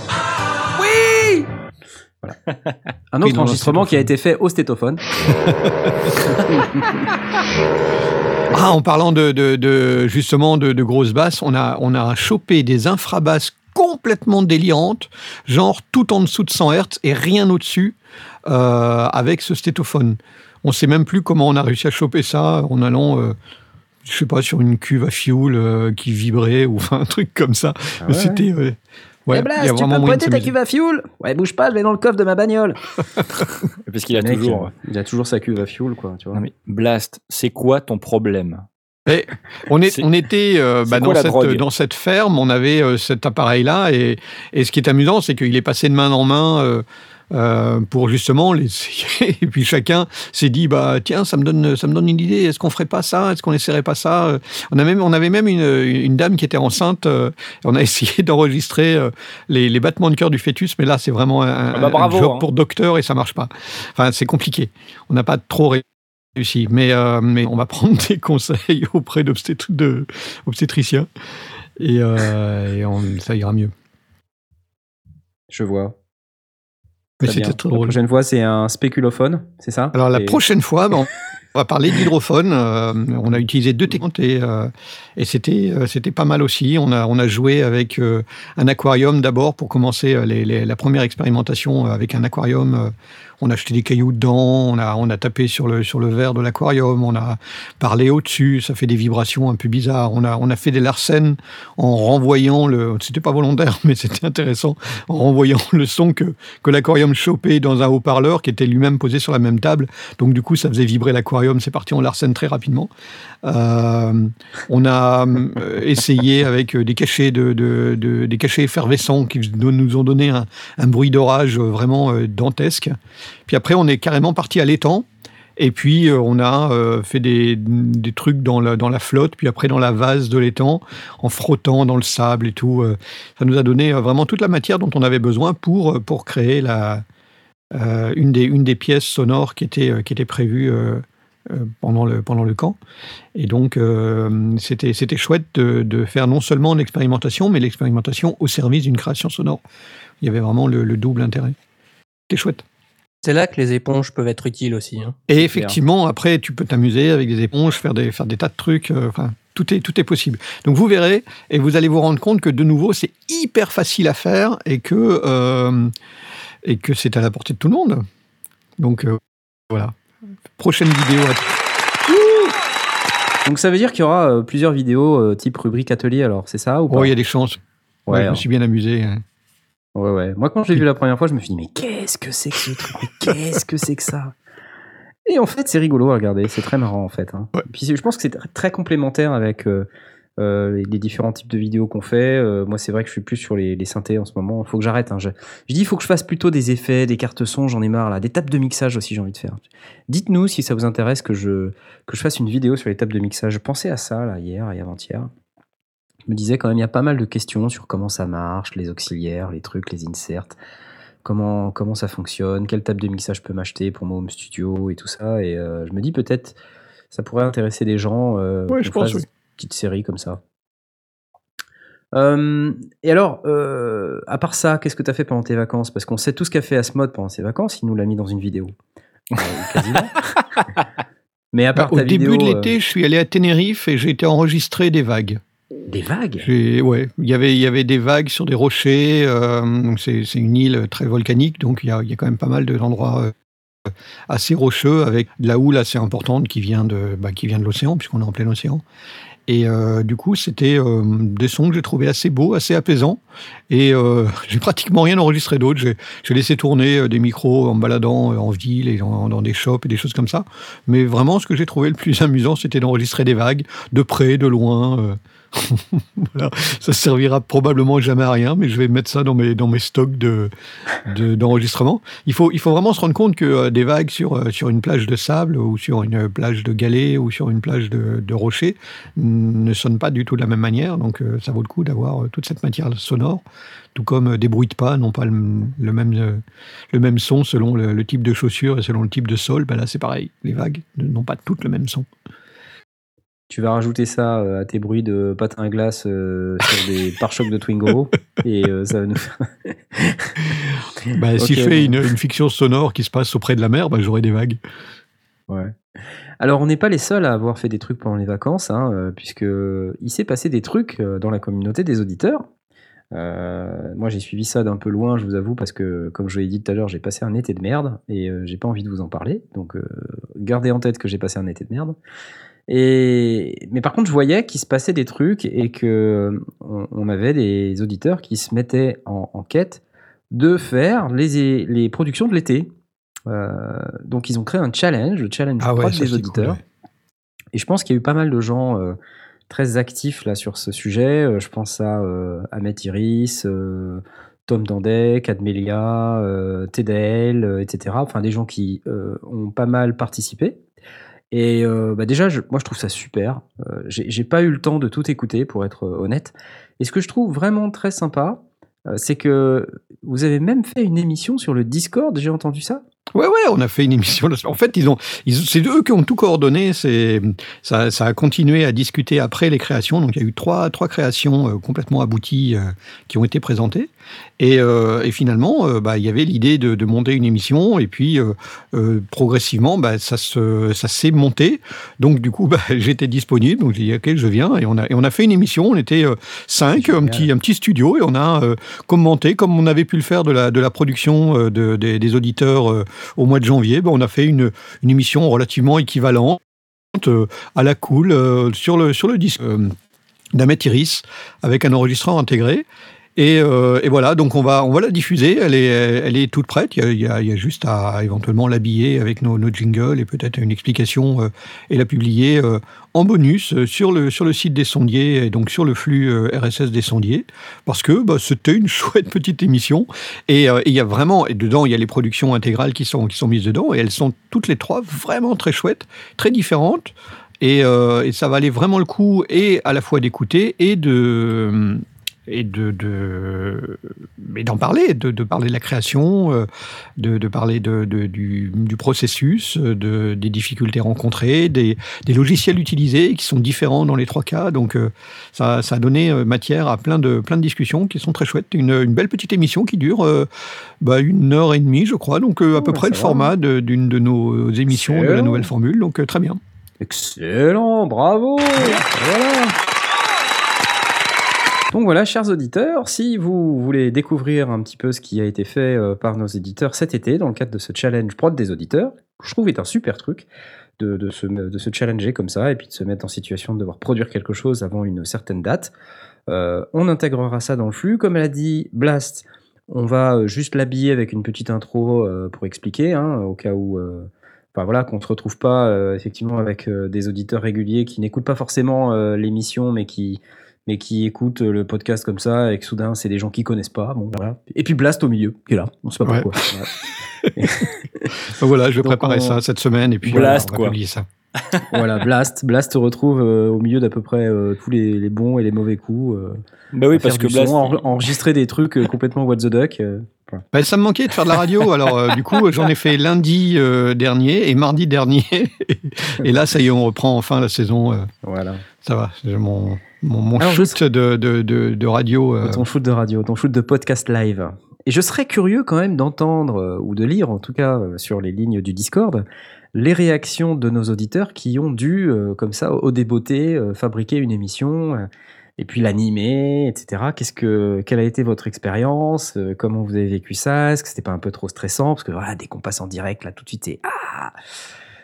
Speaker 1: Un autre enregistrement qui a été fait au stétophone.
Speaker 2: ah, en parlant de, justement de, grosses basses, on a, on a chopé des infrabasses complètement délirantes, genre tout en dessous de 100 Hz et rien au-dessus, euh, avec ce stétophone. On sait même plus comment on a réussi à choper ça en allant, euh, je sais pas, sur une cuve à fioul euh, qui vibrait ou un truc comme ça.
Speaker 1: Ah C'était Ouais, eh, tu peux prêter ta cuve à fioul Ouais, bouge pas, je vais dans le coffre de ma bagnole.
Speaker 3: Parce qu'il a toujours,
Speaker 1: il a toujours sa cuve à fioul, quoi. Tu vois.
Speaker 3: mais Blast, c'est quoi ton problème?
Speaker 2: Et eh, on, est, on était euh, bah, dans, cette, dans, cette, ferme, on avait euh, cet appareil-là, et, et, ce qui est amusant, c'est qu'il est passé de main en main. Euh, euh, pour justement l'essayer. Et puis chacun s'est dit bah tiens ça me donne ça me donne une idée. Est-ce qu'on ferait pas ça? Est-ce qu'on essaierait pas ça? On a même on avait même une, une dame qui était enceinte. Euh, on a essayé d'enregistrer euh, les, les, battements de cœur du fœtus, mais là c'est vraiment un,
Speaker 3: ah bah job
Speaker 2: hein. pour docteur et ça marche pas. Enfin c'est compliqué. On n'a pas trop réussi, mais mais on va prendre des conseils auprès d'obstétriciens et, et on, ça ira mieux.
Speaker 1: Je vois. La prochaine fois, c'est un spéculophone, c'est ça?
Speaker 2: Alors la prochaine fois, on va parler d'hydrophone. Euh, on a utilisé deux techniques et, euh, et c'était euh, c'était pas mal aussi. On a on a joué avec un aquarium d'abord pour commencer la première expérimentation avec un aquarium on a acheté des cailloux dedans, on a, on a tapé sur le, sur le verre de l'aquarium, on a parlé au-dessus, ça fait des vibrations un peu bizarres. On a, on a fait des larcènes en renvoyant le. C'était pas volontaire, mais c'était intéressant, en renvoyant le son que, que l'aquarium chopait dans un haut-parleur qui était lui-même posé sur la même table. Donc, du coup, ça faisait vibrer l'aquarium. C'est parti en larcène très rapidement. Euh, on a euh, essayé avec des cachets, de, des cachets effervescents qui nous ont donné un, bruit d'orage vraiment euh, dantesque. Puis après, on est carrément parti à l'étang. Et puis, euh, on a euh, fait des, trucs dans la, dans la flotte, puis après dans la vase de l'étang, en frottant dans le sable et tout. Euh. ça nous a donné vraiment toute la matière dont on avait besoin pour, pour créer la, une, des, une des pièces sonores qui était, qui était prévue pendant, le, pendant le camp. Et donc, c'était, c'était chouette de, de, faire non seulement l'expérimentation, mais l'expérimentation au service d'une création sonore. Il y avait vraiment le, le double intérêt. C'était chouette.
Speaker 4: C'est là que les éponges peuvent être utiles aussi. Hein.
Speaker 2: Et effectivement, après, tu peux t'amuser avec des éponges, faire des, faire des tas de trucs. Euh, enfin, tout est, tout est possible. Donc vous verrez et vous allez vous rendre compte que de nouveau, c'est hyper facile à faire et que, euh, et que c'est à la portée de tout le monde. Donc euh, voilà. Prochaine vidéo.
Speaker 1: Donc ça veut dire qu'il y aura plusieurs vidéos type rubrique atelier alors, c'est ça ou
Speaker 2: pas? Il y a des chances. Ouais, je me suis bien amusé. Hein.
Speaker 1: Ouais, ouais. Moi, quand je l'ai vu la première fois, je me suis dit, mais qu'est-ce que c'est que ce truc? Qu'est-ce que c'est que ça? Et en fait, c'est rigolo à regarder. C'est très marrant, en fait. Hein. Puis je pense que c'est très complémentaire avec euh, euh, les différents types de vidéos qu'on fait. Euh, moi, c'est vrai que je suis plus sur les, synthés en ce moment. Il faut que j'arrête. Hein. Je, dis, il faut que je fasse plutôt des effets, des cartes son, j'en ai marre là. Des tables de mixage aussi, j'ai envie de faire. Dites-nous si ça vous intéresse que je, que je fasse une vidéo sur les tables de mixage. Je pensais à ça, là, hier et avant-hier me disais quand même, il y a pas mal de questions sur comment ça marche, les auxiliaires, les trucs, les inserts, comment, comment ça fonctionne, quelle table de mixage je peux m'acheter pour mon home studio et tout ça. Et euh, je me dis peut-être ça pourrait intéresser des gens.
Speaker 2: Euh, je pense,
Speaker 1: petite série comme ça. Euh, et alors, euh, à part ça, qu'est-ce que tu as fait pendant tes vacances? Parce qu'on sait tout ce qu'a fait Asmod pendant ses vacances, il nous l'a mis dans une vidéo. Euh, quasiment. Mais à part
Speaker 2: Bah,
Speaker 1: ta
Speaker 2: au début de l'été, je suis allé à Tenerife et j'ai été enregistrer des vagues.
Speaker 1: Des vagues?
Speaker 2: Ouais, il y avait y avait des vagues sur des rochers. euh, c'est une île très volcanique, donc il y a, y a quand même pas mal de- d'endroits euh, assez rocheux avec de la houle assez importante qui vient de bah, de l'océan puisqu'on est en plein océan. Et euh, du coup, c'était euh, des sons que j'ai trouvé assez beaux, assez apaisants. Et j'ai pratiquement rien enregistré d'autre. J'ai laissé tourner des micros en me baladant en ville et dans des shops et des choses comme ça. Mais vraiment, ce que j'ai trouvé le plus amusant, c'était d'enregistrer des vagues, de près, de loin. Voilà. Ça servira probablement jamais à rien, mais je vais mettre ça dans mes, dans mes stocks de, de- d'enregistrement. il, faut, il faut vraiment se rendre compte que euh, des vagues sur, euh, sur une plage de sable ou sur une plage de galets ou sur une plage de, rochers ne sonnent pas du tout de la même manière. Donc euh, ça vaut le coup d'avoir toute cette matière sonore, tout comme des bruits de pas n'ont pas le, même, le même son selon le, le type de chaussure et selon le type de sol. Ben là, c'est pareil. Les vagues n'ont pas toutes le même son.
Speaker 1: Tu vas rajouter ça euh, à tes bruits de patin à glace euh, sur des pare-chocs de Twingo et euh, ça va nous faire.
Speaker 2: Bah, si je fais
Speaker 1: bon.
Speaker 2: une, une fiction sonore qui se passe auprès de la mer, bah, j'aurai des vagues.
Speaker 1: Ouais. Alors, on n'est pas les seuls à avoir fait des trucs pendant les vacances, hein, puisque il s'est passé des trucs dans la communauté des auditeurs. Euh, moi, j'ai suivi ça d'un peu loin, je vous avoue, parce que, comme je l'ai dit tout à l'heure, j'ai passé un été de merde et euh, j'ai pas envie de vous en parler. Donc, euh, gardez en tête que j'ai passé un été de merde. Et mais par contre, je voyais qu'il se passait des trucs et que euh, on, on avait des auditeurs qui se mettaient en, en quête de faire les, les productions de l'été. Euh, donc, ils ont créé un challenge, le challenge
Speaker 2: Ah
Speaker 1: des auditeurs.
Speaker 2: cool, ouais.
Speaker 1: Et je pense qu'il y a eu pas mal de gens euh, très actifs là sur ce sujet. Je pense à euh, Ahmet Iris, Tom Dandek, Admelia, TDL, etc. Enfin, des gens qui ont pas mal participé. Et euh, bah déjà, moi, je trouve ça super. Euh, J'ai pas eu le temps de tout écouter, pour être euh, honnête. Et ce que je trouve vraiment très sympa, euh, c'est que vous avez même fait une émission sur le Discord. J'ai entendu ça?
Speaker 2: Ouais, ouais, on a fait une émission. En fait, ils ont, c'est eux qui ont tout coordonné. C'est, ça, ça a continué à discuter après les créations. Donc, il y a eu trois, trois créations complètement abouties qui ont été présentées. Et, euh, et finalement, euh, bah, il y avait l'idée de, de monter une émission. Et puis, euh, progressivement, bah, ça, se, ça s'est monté. Donc, du coup, bah, j'étais disponible. Donc, j'ai dit, OK, je viens. Et on a, et on a fait une émission. On était cinq, un petit, un petit studio. Et on a commenté, comme on avait pu le faire de la, de la production de, des, des auditeurs au mois de janvier, on a fait une, une émission relativement équivalente à la cool sur le, sur le disque d'Ahmet Iris avec un enregistreur intégré. Et, euh, et voilà, donc on va, on va la diffuser. Elle est, elle est toute prête. Il y a, juste à éventuellement l'habiller avec nos, nos jingles et peut-être une explication euh, et la publier euh, en bonus sur le, sur le site des sondiers et donc sur le flux RSS des sondiers parce que bah, c'était une chouette petite émission. Et il y a vraiment, et dedans, il y a les productions intégrales qui sont, qui sont mises dedans, et elles sont toutes les trois vraiment très chouettes, très différentes. Et, et ça valait vraiment le coup, et à la fois d'écouter, et de et de, de mais d'en parler, de, de parler de la création, euh, de, de parler de, du, du processus, euh, de, des difficultés rencontrées, des, des logiciels utilisés qui sont différents dans les trois cas. Donc euh, ça, ça a donné matière à plein de, plein de discussions qui sont très chouettes. Une, une belle petite émission qui dure bah, une heure et demie, je crois. Donc à peu
Speaker 1: Ouais,
Speaker 2: près le
Speaker 1: va.
Speaker 2: format d'une de nos émissions de la nouvelle formule. Donc très bien.
Speaker 1: Excellent, bravo. Voilà. Donc voilà, chers auditeurs, si vous voulez découvrir un petit peu ce qui a été fait euh, par nos éditeurs cet été dans le cadre de ce challenge prod des auditeurs, je trouve est un super truc de, se, challenger comme ça et puis de se mettre en situation de devoir produire quelque chose avant une certaine date. Euh, on intégrera ça dans le flux. Comme elle a dit Blast, on va euh, juste l'habiller avec une petite intro pour expliquer, hein, au cas où. euh, Enfin voilà, qu'on se retrouve pas effectivement avec des auditeurs réguliers qui n'écoutent pas forcément l'émission, mais qui mais qui écoutent euh, le podcast comme ça et que soudain c'est des gens qui connaissent pas. Bon voilà. Et puis Blast au milieu, qui est là, on sait pas
Speaker 2: Ouais.
Speaker 1: pourquoi. Voilà.
Speaker 2: Je vais
Speaker 1: Donc,
Speaker 2: préparer
Speaker 1: on-
Speaker 2: ça cette semaine et puis
Speaker 3: Blast,
Speaker 2: on va
Speaker 3: quoi.
Speaker 2: publier ça.
Speaker 1: voilà, Blast, Blast se retrouve euh, au milieu d'à peu près euh, tous les, les bons et les mauvais coups. euh,
Speaker 3: Bah oui, parce que Blast,
Speaker 1: en- enregistrer des trucs euh, complètement what the duck. euh.
Speaker 2: Ben, ça me manquait de faire de la radio. Alors, euh, du coup, j'en ai fait lundi euh, dernier et mardi dernier. et là, ça y est, on reprend enfin la saison. euh,
Speaker 1: Voilà.
Speaker 2: ça va, j'ai mon, mon, mon
Speaker 1: Alors, je
Speaker 2: shoot de, de, de, de radio. euh,
Speaker 1: Ton shoot de radio, ton shoot de podcast live. Et je serais curieux quand même d'entendre, euh, ou de lire en tout cas euh, sur les lignes du Discord, les réactions de nos auditeurs qui ont dû, comme ça, au débeauté, fabriquer une émission et puis l'animer, etc. Qu'est-ce que, quelle a été votre expérience Comment vous avez vécu ça? Est-ce que c'était pas un peu trop stressant? Parce que voilà, dès qu'on passe en direct, là, tout de suite, c'est ah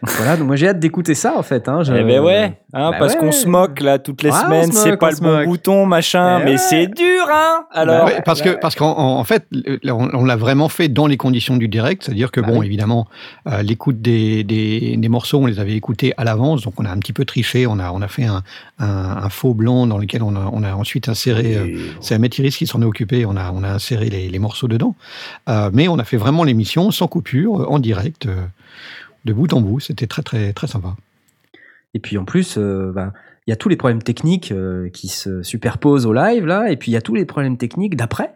Speaker 1: Voilà, donc moi j'ai hâte d'écouter ça en fait. Hein, je-
Speaker 3: Eh ben ouais, hein,
Speaker 1: Bah
Speaker 3: parce
Speaker 1: ouais.
Speaker 3: qu'on se moque là toutes les
Speaker 1: Ah,
Speaker 3: semaines,
Speaker 1: se
Speaker 3: c'est pas le bon
Speaker 1: moque.
Speaker 3: bouton, machin,
Speaker 1: Eh
Speaker 3: mais
Speaker 1: ouais.
Speaker 3: c'est dur, hein Alors,
Speaker 2: Ouais, parce que parce qu'en en en fait, on, on l'a vraiment fait dans les conditions du direct, c'est-à-dire que
Speaker 1: Bah
Speaker 2: bon,
Speaker 1: oui.
Speaker 2: évidemment, euh, l'écoute des, des, des morceaux, on les avait écoutés à l'avance, donc on a un petit peu triché, on a on a fait un, un, un faux blanc dans lequel on a, on a ensuite inséré. euh, c'est Iris qui s'en est occupé, on a on a inséré les, les morceaux dedans, Euh, mais on a fait vraiment l'émission sans coupure, en direct, euh, de bout en bout. C'était très très très sympa.
Speaker 1: Et puis en plus, euh, ben, il y a tous les problèmes techniques euh, qui se superposent au live là, et puis il y a tous les problèmes techniques d'après.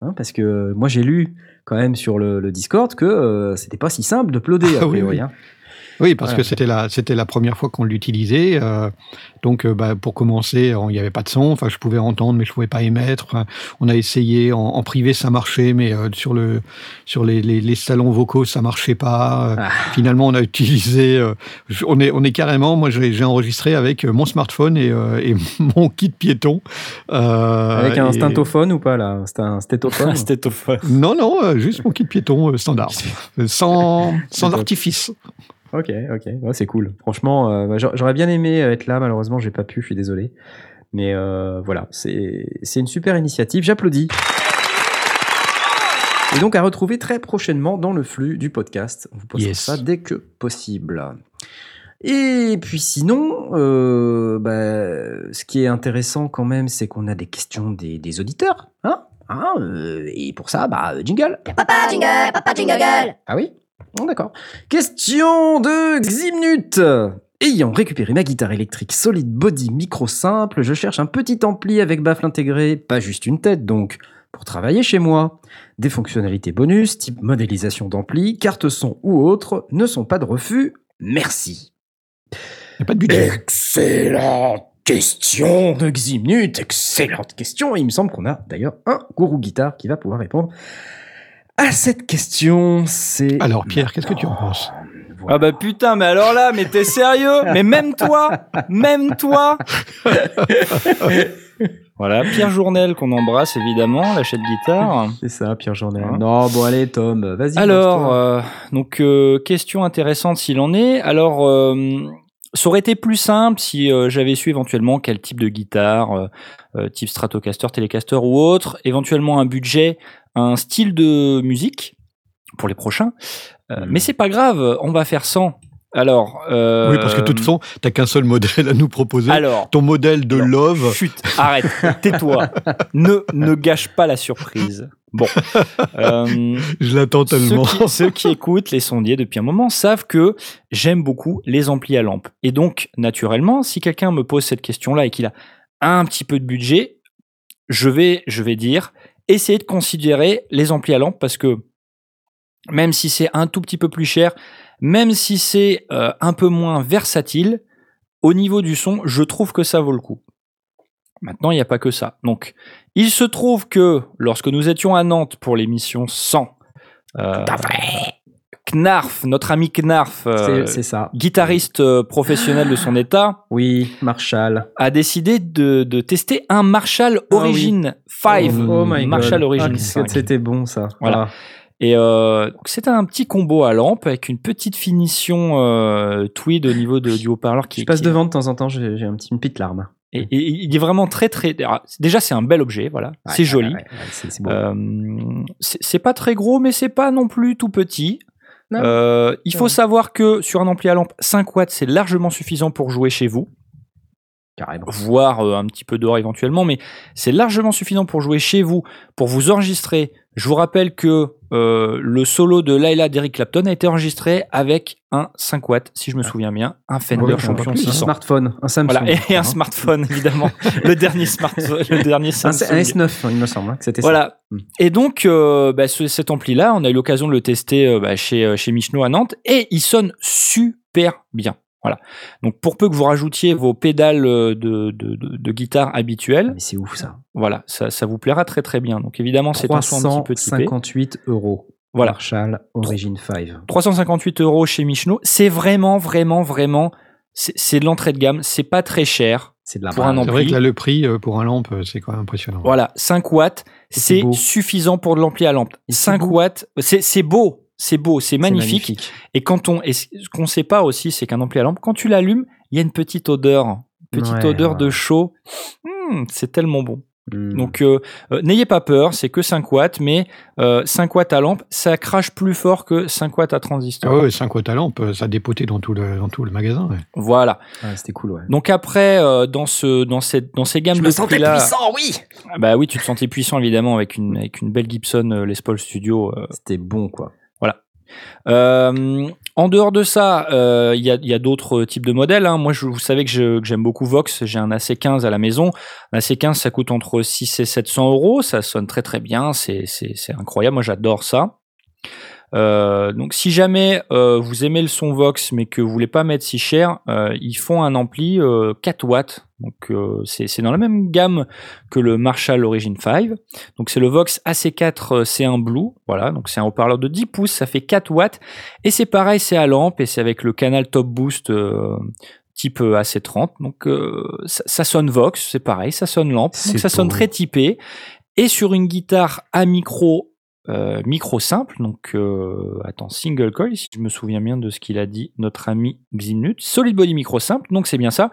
Speaker 1: Hein, parce que euh, moi j'ai lu quand même sur le, le Discord que euh, c'était pas si simple de ploder a
Speaker 2: Ah oui,
Speaker 1: priori.
Speaker 2: oui.
Speaker 1: hein.
Speaker 2: Oui, parce
Speaker 1: Voilà.
Speaker 2: que c'était la, c'était la première fois qu'on l'utilisait. euh, donc, euh, bah, pour commencer, on- il n'y avait pas de son. Enfin, je pouvais entendre, mais je pouvais pas émettre. Enfin, on a essayé en, en privé, ça marchait, mais euh, sur le, sur les, les, les salons vocaux, ça marchait pas. Euh,
Speaker 1: Ah.
Speaker 2: Finalement, on a utilisé. euh, on est, on est carrément. Moi, j'ai enregistré avec euh, mon smartphone et, euh, et mon kit piéton. euh,
Speaker 1: Avec un
Speaker 2: et-
Speaker 1: stintophone ou pas là? C'était un stétophone
Speaker 3: stétophone.
Speaker 2: Non, non, euh, juste mon kit piéton euh, standard, Euh, sans, sans artifice.
Speaker 1: Ok, ok, Ouais, c'est cool. Franchement, euh, bah, j'a- j'aurais bien aimé être là, malheureusement j'ai pas pu, je suis désolé. Mais euh, voilà, c'est une super initiative, j'applaudis. Et donc à retrouver très prochainement dans le flux du podcast. On vous postera
Speaker 2: Yes.
Speaker 1: ça dès que possible. Et puis sinon, euh, bah, ce qui est intéressant quand même, c'est qu'on a des questions des, des auditeurs. Hein Hein, euh, et pour ça, bah, jingle.
Speaker 5: Papa jingle, papa jingle.
Speaker 1: Ah oui? D'accord. Question de Ximnut. Ayant récupéré ma guitare électrique solid body micro simple, je cherche un petit ampli avec baffle intégré, pas juste une tête donc, pour travailler chez moi. Des fonctionnalités bonus, type modélisation d'ampli, carte son ou autre, ne sont pas de refus. Merci.
Speaker 2: N'y a pas de budget.
Speaker 1: Excellente question de Ximnut, excellente question. Et il me semble qu'on a d'ailleurs un gourou guitare qui va pouvoir répondre à cette question. C'est
Speaker 2: Alors, Pierre, qu'est-ce que tu en penses?
Speaker 1: Voilà.
Speaker 3: Ah bah putain, mais alors là, mais t'es sérieux? Mais même toi Même toi Voilà, Pierre Journel qu'on embrasse évidemment, l'achat de guitare.
Speaker 1: C'est ça, Pierre Journal.
Speaker 3: Hein
Speaker 1: Non, bon, allez, Tom, vas-y.
Speaker 3: Alors, euh, donc euh, question intéressante s'il en est. Alors, euh, ça aurait été plus simple si euh, j'avais su éventuellement quel type de guitare, euh, euh, type Stratocaster, Telecaster ou autre, éventuellement un budget, un style de musique pour les prochains. Euh,
Speaker 1: Mhm.
Speaker 3: Mais c'est pas grave, on va faire sans. Alors, euh,
Speaker 2: Oui, parce que de toute façon, t'as qu'un seul modèle à nous proposer.
Speaker 3: alors,
Speaker 2: Ton modèle de Love.
Speaker 3: Chut, arrête, tais-toi. ne, ne gâche pas la surprise. Bon. Euh,
Speaker 2: Je l'attends tellement.
Speaker 3: Ceux qui, ceux qui écoutent les sondiers depuis un moment savent que j'aime beaucoup les amplis à lampe. Et donc, naturellement, si quelqu'un me pose cette question-là et qu'il a un petit peu de budget, je vais, je vais dire, essayez de considérer les amplis à lampe parce que même si c'est un tout petit peu plus cher, même si c'est euh, un peu moins versatile, au niveau du son, je trouve que ça vaut le coup. Maintenant, il n'y a pas que ça. Donc, il se trouve que lorsque nous étions à Nantes pour l'émission 100, euh, Knarf, notre ami Knarf, euh,
Speaker 1: C'est- c'est ça.
Speaker 3: guitariste euh, professionnel de son état,
Speaker 1: Oui, Marshall.
Speaker 3: a décidé de, de tester un Marshall
Speaker 1: Ah oui.
Speaker 3: Origin 5.
Speaker 1: Oh my
Speaker 3: Marshall
Speaker 1: God.
Speaker 3: Origin
Speaker 1: Ah, qu'est-ce que
Speaker 3: 5.
Speaker 1: C'était bon, ça.
Speaker 3: Voilà.
Speaker 1: Ah.
Speaker 3: Et euh, c'était un petit combo à lampe avec une petite finition euh, tweed au niveau de- du haut-parleur qui
Speaker 1: Je passe
Speaker 3: qui-
Speaker 1: devant de temps en temps, j'ai un petit, une petite larme.
Speaker 3: Et, et il est vraiment très très. Déjà c'est un bel objet, voilà,
Speaker 1: Ouais,
Speaker 3: c'est
Speaker 1: ouais,
Speaker 3: joli.
Speaker 1: ouais, c'est c'est.
Speaker 3: Euh, c'est c'est pas très gros, mais c'est pas non plus tout petit. Euh, il faut savoir que sur un ampli à lampe, 5 watts, c'est largement suffisant pour jouer chez vous.
Speaker 1: Carrément.
Speaker 3: voire euh, un petit peu dehors éventuellement, mais c'est largement suffisant pour jouer chez vous, pour vous enregistrer. Je vous rappelle que euh, le solo de Laila d'Eric Clapton a été enregistré avec un 5 watts, si je me souviens bien, un Fender Champion
Speaker 2: plus,
Speaker 1: Un
Speaker 3: 600.
Speaker 1: smartphone, un Samsung.
Speaker 3: Voilà, et un
Speaker 1: Hein.
Speaker 3: smartphone évidemment, le dernier smartphone, le dernier
Speaker 1: Un,
Speaker 3: Samsung.
Speaker 1: un S9, il me semble hein, que c'était ça.
Speaker 3: Voilà.
Speaker 1: Mm.
Speaker 3: Et donc, euh, bah, ce- cet ampli-là, on a eu l'occasion de le tester bah, chez, chez Michno à Nantes et il sonne super bien. Voilà. Donc, pour peu que vous rajoutiez vos pédales euh, de, de, de, de guitare habituelles,
Speaker 1: Mais c'est ouf ça.
Speaker 3: voilà, ça, ça vous plaira très très bien. Donc, évidemment, c'est un son un petit peu typé.
Speaker 1: 358 euros.
Speaker 3: Voilà.
Speaker 1: Marshall Origin 5.
Speaker 3: 358 euros chez Michno. C'est vraiment, vraiment, vraiment, c'est de l'entrée de gamme. C'est pas très cher.
Speaker 1: C'est de la
Speaker 3: Pour un.
Speaker 2: C'est vrai
Speaker 3: ampli.
Speaker 2: que là, le prix euh, pour un lampe, euh, c'est quand même impressionnant.
Speaker 3: Voilà, 5 watts,
Speaker 1: c'est
Speaker 3: suffisant pour de l'ampli à lampe.
Speaker 1: Et c'est
Speaker 3: 5
Speaker 1: beau.
Speaker 3: watts, c'est c'est beau, c'est beau, c'est magnifique. Et quand on, et ce qu'on sait pas aussi, c'est qu'un ampli à lampe, quand tu l'allumes, il y a une petite odeur, petite
Speaker 1: Ouais,
Speaker 3: odeur
Speaker 1: ouais.
Speaker 3: de chaud. Hmm, c'est tellement bon.
Speaker 1: Mm.
Speaker 3: Donc, euh, euh, n'ayez pas peur, c'est que 5 watts, mais euh, 5 watts à lampe, ça crache plus fort que 5 watts à transistor.
Speaker 2: Ah ouais, 5 watts à lampe, euh, ça dépotait dans tout le, dans tout le magasin. ouais.
Speaker 3: Voilà.
Speaker 1: Ouais, c'était cool, ouais.
Speaker 3: Donc après, euh, dans ce, dans cette, dans ces gammes
Speaker 1: Je
Speaker 3: de
Speaker 1: me sentais puissant, oui
Speaker 3: bah oui, tu te sentais puissant évidemment avec une, avec une belle Gibson euh, Les Paul Studio. euh,
Speaker 1: C'était bon, quoi.
Speaker 3: Euh, en dehors de ça, euh, il y a, il y a d'autres types de modèles. hein. Moi, vous savez que j'aime beaucoup Vox. J'ai un AC15 à la maison. Un AC15, ça coûte entre 6 et 700 euros. Ça sonne très très bien. C'est incroyable. Moi, j'adore ça. Euh, donc, si jamais euh, vous aimez le son Vox, mais que vous voulez pas mettre si cher, euh, ils font un ampli euh, 4 watts. Donc, euh, c'est dans la même gamme que le Marshall Origin 5. Donc, c'est le Vox AC4 euh, C1 Blue. Voilà. Donc, c'est un haut-parleur de 10 pouces. Ça fait 4 watts. Et c'est pareil, c'est à lampe et c'est avec le canal Top Boost euh, type euh, AC30. Donc, euh, ça, ça sonne Vox. C'est pareil, ça sonne lampe. Donc, ça sonne très typé. Et sur une guitare à micro euh, micro simple, donc euh, attends, single coil, si je me souviens bien de ce qu'il a dit notre ami Xinut, solid body micro simple, donc c'est bien ça.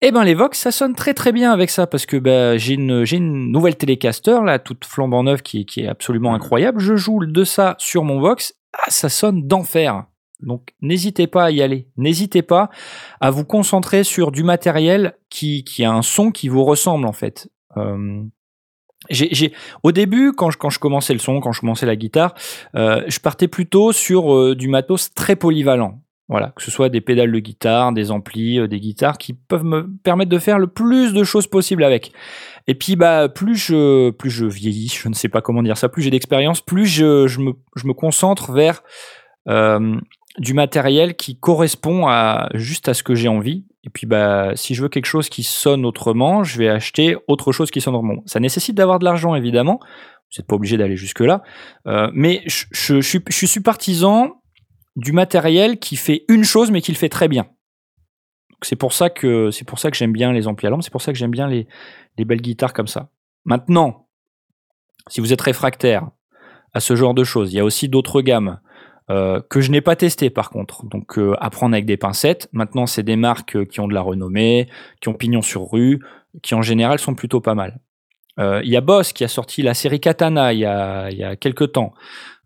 Speaker 3: Et ben les Vox, ça sonne très très bien avec ça parce que ben, j'ai une nouvelle Telecaster là, toute flambant neuve qui, est absolument incroyable. Je joue de ça sur mon Vox, ah, ça sonne d'enfer. Donc n'hésitez pas à y aller, n'hésitez pas à vous concentrer sur du matériel qui a un son qui vous ressemble en fait. Euh, au début, quand je, quand je commençais le son, quand je commençais la guitare, euh, je partais plutôt sur euh, du matos très polyvalent. Voilà, que ce soit des pédales de guitare, des amplis, euh, des guitares qui peuvent me permettre de faire le plus de choses possible avec. Et puis, bah, plus je, plus je vieillis, je ne sais pas comment dire ça, plus j'ai d'expérience, plus je, je, me, je me concentre vers euh, du matériel qui correspond à juste à ce que j'ai envie. Et puis, bah, si je veux quelque chose qui sonne autrement, je vais acheter autre chose qui sonne autrement. Ça nécessite d'avoir de l'argent, évidemment. Vous n'êtes pas obligé d'aller jusque-là. Euh, mais je, je suis partisan du matériel qui fait une chose, mais qui le fait très bien. C'est pour ça que c'est pour ça que j'aime bien les amplis à lampe, c'est pour ça que j'aime bien les, les belles guitares comme ça. Maintenant, si vous êtes réfractaire à ce genre de choses, il y a aussi d'autres gammes euh, que je n'ai pas testées par contre. Donc euh, à prendre avec des pincettes. Maintenant, c'est des marques euh, qui ont de la renommée, qui ont pignon sur rue, qui en général sont plutôt pas mal. Euh, Il y a Boss qui a sorti la série Katana il y a, il y a quelques temps.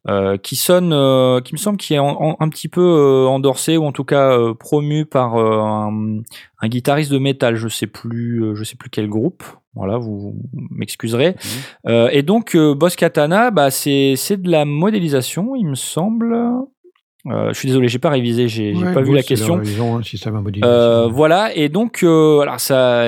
Speaker 3: Euh, qui sonne, euh, qui me semble qui est en- en- un petit peu euh, endorsé ou en tout cas euh, promu par euh, un, un guitariste de métal, je sais plus, euh, je sais plus quel groupe. Voilà, vous, vous m'excuserez. Euh, et donc euh, Boss Katana, bah c'est c'est de la modélisation, il me semble. Euh, je suis désolé, j'ai pas révisé, j'ai
Speaker 2: Ouais,
Speaker 3: pas vu la question.
Speaker 2: modélisation.
Speaker 3: Euh, voilà, et donc, euh, alors ça,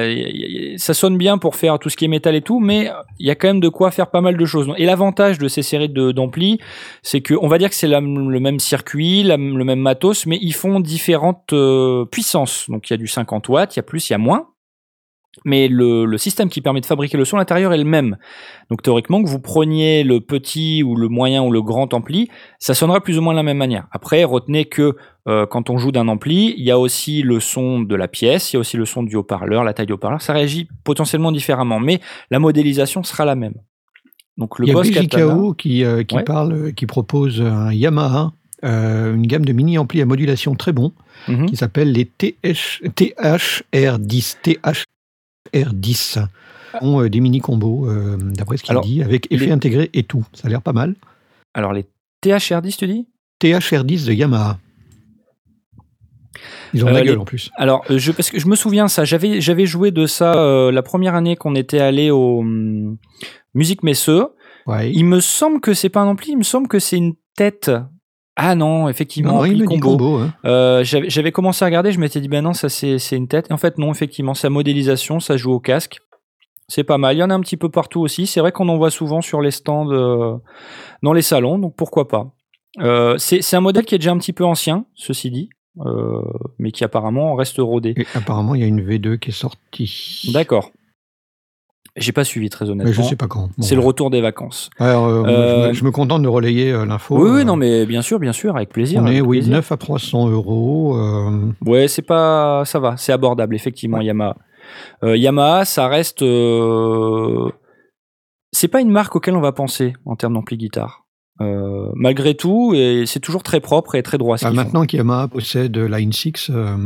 Speaker 3: ça sonne bien pour faire tout ce qui est métal et tout, mais il y a quand même de quoi faire pas mal de choses. Et l'avantage de ces séries de d'amplis, c'est que on va dire que c'est le même circuit, la- le même matos, mais ils font différentes euh, puissances. Donc il y a du 50 watts, il y a plus, il y a moins. Mais le, le système qui permet de fabriquer le son à l'intérieur est le même. Donc théoriquement, que vous preniez le petit ou le moyen ou le grand ampli, ça sonnera plus ou moins de la même manière. Après, retenez que euh, quand on joue d'un ampli, il y a aussi le son de la pièce, il y a aussi le son du haut-parleur, la taille du haut-parleur. Ça réagit potentiellement différemment, mais la modélisation sera la même. Donc le
Speaker 2: Il y a
Speaker 3: Boss
Speaker 2: BJKO qui, euh, qui
Speaker 3: Ouais.
Speaker 2: parle, qui propose un Yamaha, euh, une gamme de mini amplis à modulation très bon,
Speaker 3: Mhm.
Speaker 2: qui s'appelle les TH, THR10. THR10. Ont, euh, des mini combos, euh, d'après ce qu'il dit, avec effet
Speaker 3: les-
Speaker 2: intégré et tout. Ça a l'air pas mal.
Speaker 3: Alors les THR10, tu dis?
Speaker 2: THR10 de Yamaha. Ils ont
Speaker 3: Euh,
Speaker 2: la
Speaker 3: les-
Speaker 2: gueule en plus.
Speaker 3: Alors, je, parce que je me souviens ça, j'avais j'avais joué de ça euh, la première année qu'on était allé au hum, Musique Messeux.
Speaker 2: Ouais.
Speaker 3: Il me semble que c'est pas un ampli, il me semble que c'est une tête. Ah non, effectivement,
Speaker 2: Non, il
Speaker 3: combo.
Speaker 2: combo. hein.
Speaker 3: Euh, J'avais commencé à regarder, je m'étais dit, ben non, ça c'est une tête. Et en fait, non, effectivement, sa modélisation, ça joue au casque. C'est pas mal. Il y en a un petit peu partout aussi. C'est vrai qu'on en voit souvent sur les stands euh, dans les salons, donc pourquoi pas. Euh, c'est un modèle qui est déjà un petit peu ancien, ceci dit, mais qui apparemment reste rodé.
Speaker 2: Et apparemment, il y a une V2 qui est sortie.
Speaker 3: D'accord. J'ai pas suivi très honnêtement.
Speaker 2: Mais je sais pas quand. Bon,
Speaker 3: C'est le retour des vacances.
Speaker 2: Alors, euh, je,
Speaker 3: Euh,
Speaker 2: me, je me contente de relayer euh, l'info.
Speaker 3: oui, oui, non, mais bien sûr, bien sûr, avec plaisir.
Speaker 2: On est, oui,
Speaker 3: plaisir.
Speaker 2: 9 à 300 euros.
Speaker 3: Ouais, c'est pas, ça va, c'est abordable effectivement. Yamaha, Yamaha, ça reste, c'est pas une marque auquel on va penser en termes d'ampli guitare. Euh, malgré tout, et c'est toujours très propre et très droit. Ce
Speaker 2: bah,
Speaker 3: font.
Speaker 2: maintenant qu'Yamaha possède Line 6, euh,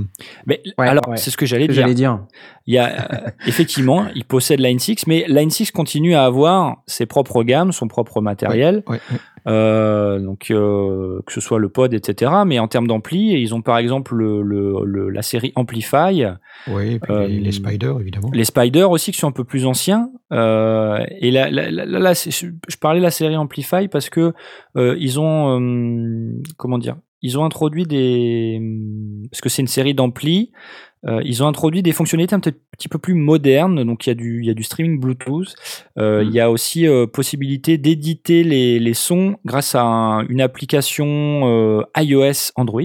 Speaker 3: Mais
Speaker 1: Ouais,
Speaker 3: alors,
Speaker 1: ouais.
Speaker 3: c'est ce que j'allais dire.
Speaker 1: j'allais dire.
Speaker 3: Il y a euh, effectivement, il possède Line 6, mais Line 6 continue à avoir ses propres gammes, son propre matériel.
Speaker 2: ouais, ouais.
Speaker 3: Euh, donc euh, que ce soit le pod, etc. Mais en termes d'ampli, ils ont par exemple le, le- le- la série Amplify,
Speaker 2: Ouais, et puis
Speaker 3: Euh,
Speaker 2: les, les Spiders, évidemment.
Speaker 3: les Spider aussi qui sont un peu plus anciens. Euh, et là, là, là, là, c'est- je je parlais de la série Amplify parce que euh, ils ont euh, comment dire, ils ont introduit des parce que c'est une série d'amplis. euh, ils ont introduit des fonctionnalités un petit, peu plus modernes. Donc il y a du, il y a du streaming Bluetooth. Euh, Il y a aussi euh, possibilité d'éditer les, les sons grâce à un- une application euh, iOS Android.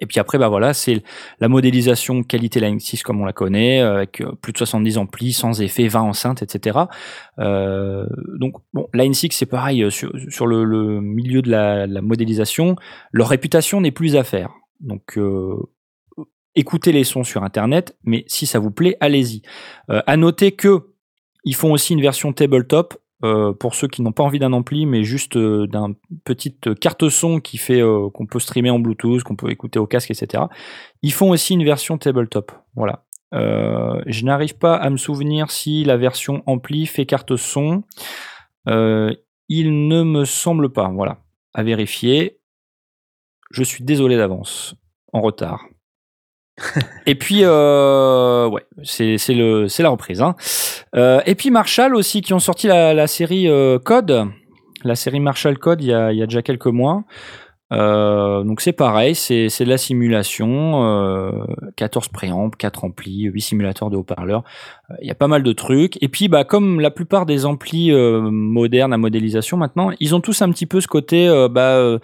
Speaker 3: Et puis après, bah voilà, c'est la modélisation qualité Line 6 comme on la connaît, euh, avec euh, plus de 70 amplis, sans effet, 20 enceintes, etc. Euh, donc, bon, Line 6, c'est pareil, euh, sur, sur le, milieu de la, la modélisation, leur réputation n'est plus à faire. Donc, euh, écoutez les sons sur Internet, mais si ça vous plaît, allez-y. Euh, à noter que ils font aussi une version tabletop euh, pour ceux qui n'ont pas envie d'un ampli, mais juste euh, d'un petite carte son qui fait euh, qu'on peut streamer en Bluetooth, qu'on peut écouter au casque, etc. Ils font aussi une version tabletop. Voilà. Euh, je n'arrive pas à me souvenir si la version ampli fait carte son. Il ne me semble pas. Voilà. À vérifier. Je suis désolé d'avance. En retard. Et puis, euh, ouais, c'est le c'est la reprise. Hein. Euh, et puis Marshall aussi qui ont sorti la, série euh, Code, la série Marshall Code il y a déjà quelques mois. Euh, donc c'est pareil, c'est de la simulation, euh, 14 préamps, 4 amplis, 8 simulateurs de haut-parleurs. Euh, Il y a pas mal de trucs. Et puis bah comme la plupart des amplis euh, modernes à modélisation maintenant, ils ont tous un petit peu ce côté bah,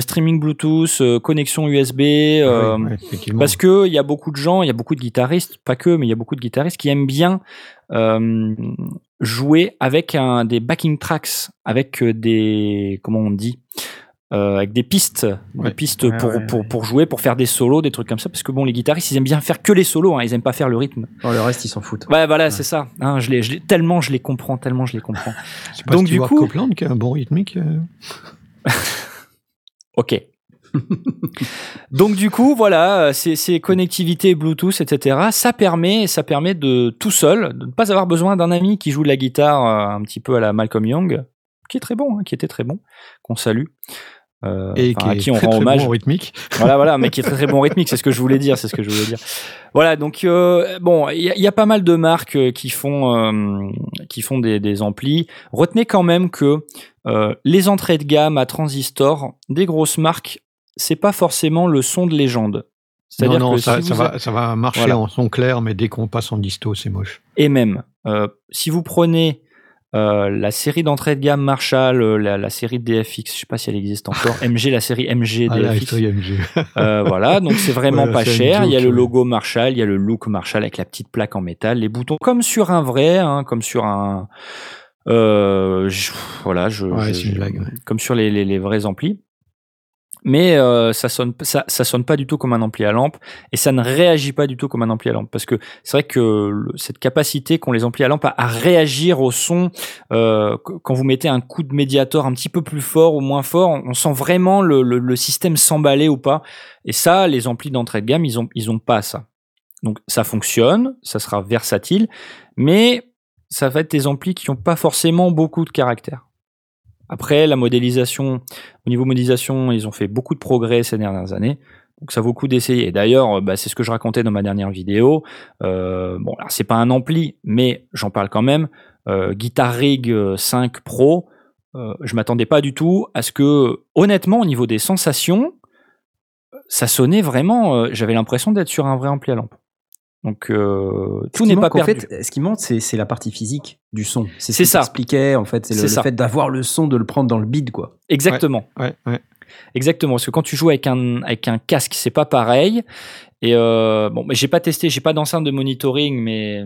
Speaker 3: streaming Bluetooth, connexion USB.
Speaker 2: ouais, effectivement.
Speaker 3: parce que il y a beaucoup de gens, il y a beaucoup de guitaristes, pas que, mais il y a beaucoup de guitaristes qui aiment bien jouer avec un, des backing tracks, avec des comment on dit, euh, avec des pistes,
Speaker 2: Ouais.
Speaker 3: des pistes
Speaker 1: Ouais,
Speaker 3: pour,
Speaker 1: ouais,
Speaker 3: pour, jouer, pour faire des solos, des trucs comme ça, parce que bon, les guitaristes, ils aiment bien faire que les solos, hein, ils aiment pas faire le rythme.
Speaker 1: Oh, le reste, ils s'en foutent.
Speaker 3: Ouais, voilà, c'est ça. Hein, je les, je les- tellement je les comprends, tellement je les comprends.
Speaker 2: Pas
Speaker 3: donc, du coup-
Speaker 2: Copeland qui a un bon rythmique. euh,
Speaker 3: Ok. Donc du coup, voilà, ces, ces connectivités Bluetooth, etc. Ça permet, ça permet de tout seul, de ne pas avoir besoin d'un ami qui joue de la guitare euh, un petit peu à la Malcolm Young, qui est très bon, hein, qui était très bon, qu'on salue. Euh,
Speaker 2: et
Speaker 3: à
Speaker 2: qui
Speaker 3: on
Speaker 2: très,
Speaker 3: rend
Speaker 2: très
Speaker 3: hommage.
Speaker 2: bon rythmique.
Speaker 3: Voilà, voilà, mais qui est très très bon rythmique, c'est ce que je voulais dire, c'est ce que je voulais dire. Voilà, donc euh, bon, il y, a- il y a pas mal de marques euh, qui font euh, qui font des, des amplis. Retenez quand même que les entrées de gamme à transistor des grosses marques, c'est pas forcément le son de légende.
Speaker 2: Non, non,
Speaker 3: que
Speaker 2: ça,
Speaker 3: si
Speaker 2: ça
Speaker 3: vous
Speaker 2: va, ça va marcher
Speaker 3: Voilà.
Speaker 2: en son clair, mais dès qu'on passe en disto, c'est moche.
Speaker 3: Et même, si vous prenez euh, la série d'entrée de gamme Marshall, euh, la, la série DFX, je sais pas si elle existe encore, MG, la série MG
Speaker 2: Ah,
Speaker 3: DFX.
Speaker 2: MG.
Speaker 3: Euh, voilà, donc c'est vraiment
Speaker 2: Voilà,
Speaker 3: pas cher. Il y a le logo Marshall, il y a le look Marshall avec la petite plaque en métal, les boutons comme sur un vrai, hein, comme sur un. Euh, je- voilà, je,
Speaker 2: Ouais,
Speaker 3: je-
Speaker 2: une blague, ouais.
Speaker 3: comme sur les, les, les vrais amplis. Mais euh, ça sonne ça, ça sonne pas du tout comme un ampli à lampe et ça ne réagit pas du tout comme un ampli à lampe parce que c'est vrai que cette capacité qu'ont les amplis à lampe à, réagir au son euh, qu- quand vous mettez un coup de médiator un petit peu plus fort ou moins fort, on sent vraiment le, le, le système s'emballer ou pas. Et ça, les amplis d'entrée de gamme, ils ont ils ont pas ça. Donc ça fonctionne, ça sera versatile, mais ça va être des amplis qui n'ont pas forcément beaucoup de caractère. Après, la modélisation, au niveau modélisation, ils ont fait beaucoup de progrès ces dernières années. Donc ça vaut le coup d'essayer. D'ailleurs, euh, bah, c'est ce que je racontais dans ma dernière vidéo. Euh, bon, alors c'est pas un ampli, mais j'en parle quand même. Euh, Guitar Rig 5 Pro, je m'attendais pas du tout à ce que, honnêtement, au niveau des sensations, ça sonnait vraiment. J'avais l'impression d'être sur un vrai ampli à lampe. Donc euh,
Speaker 1: Ce
Speaker 3: tout n'est pas
Speaker 1: manque, en
Speaker 3: perdu.
Speaker 1: fait, ce qui manque, c'est c'est la partie physique du son. C'est ce
Speaker 3: ça.
Speaker 1: t'expliquais, en fait. C'est le,
Speaker 3: C'est
Speaker 1: le
Speaker 3: ça.
Speaker 1: fait d'avoir le son, de le prendre dans le bide, quoi.
Speaker 3: Exactement.
Speaker 2: Ouais, ouais.
Speaker 3: Exactement, parce que quand tu joues avec un, avec un casque, c'est pas pareil. Et euh, bon, mais j'ai pas testé, j'ai pas d'enceinte de monitoring, mais euh,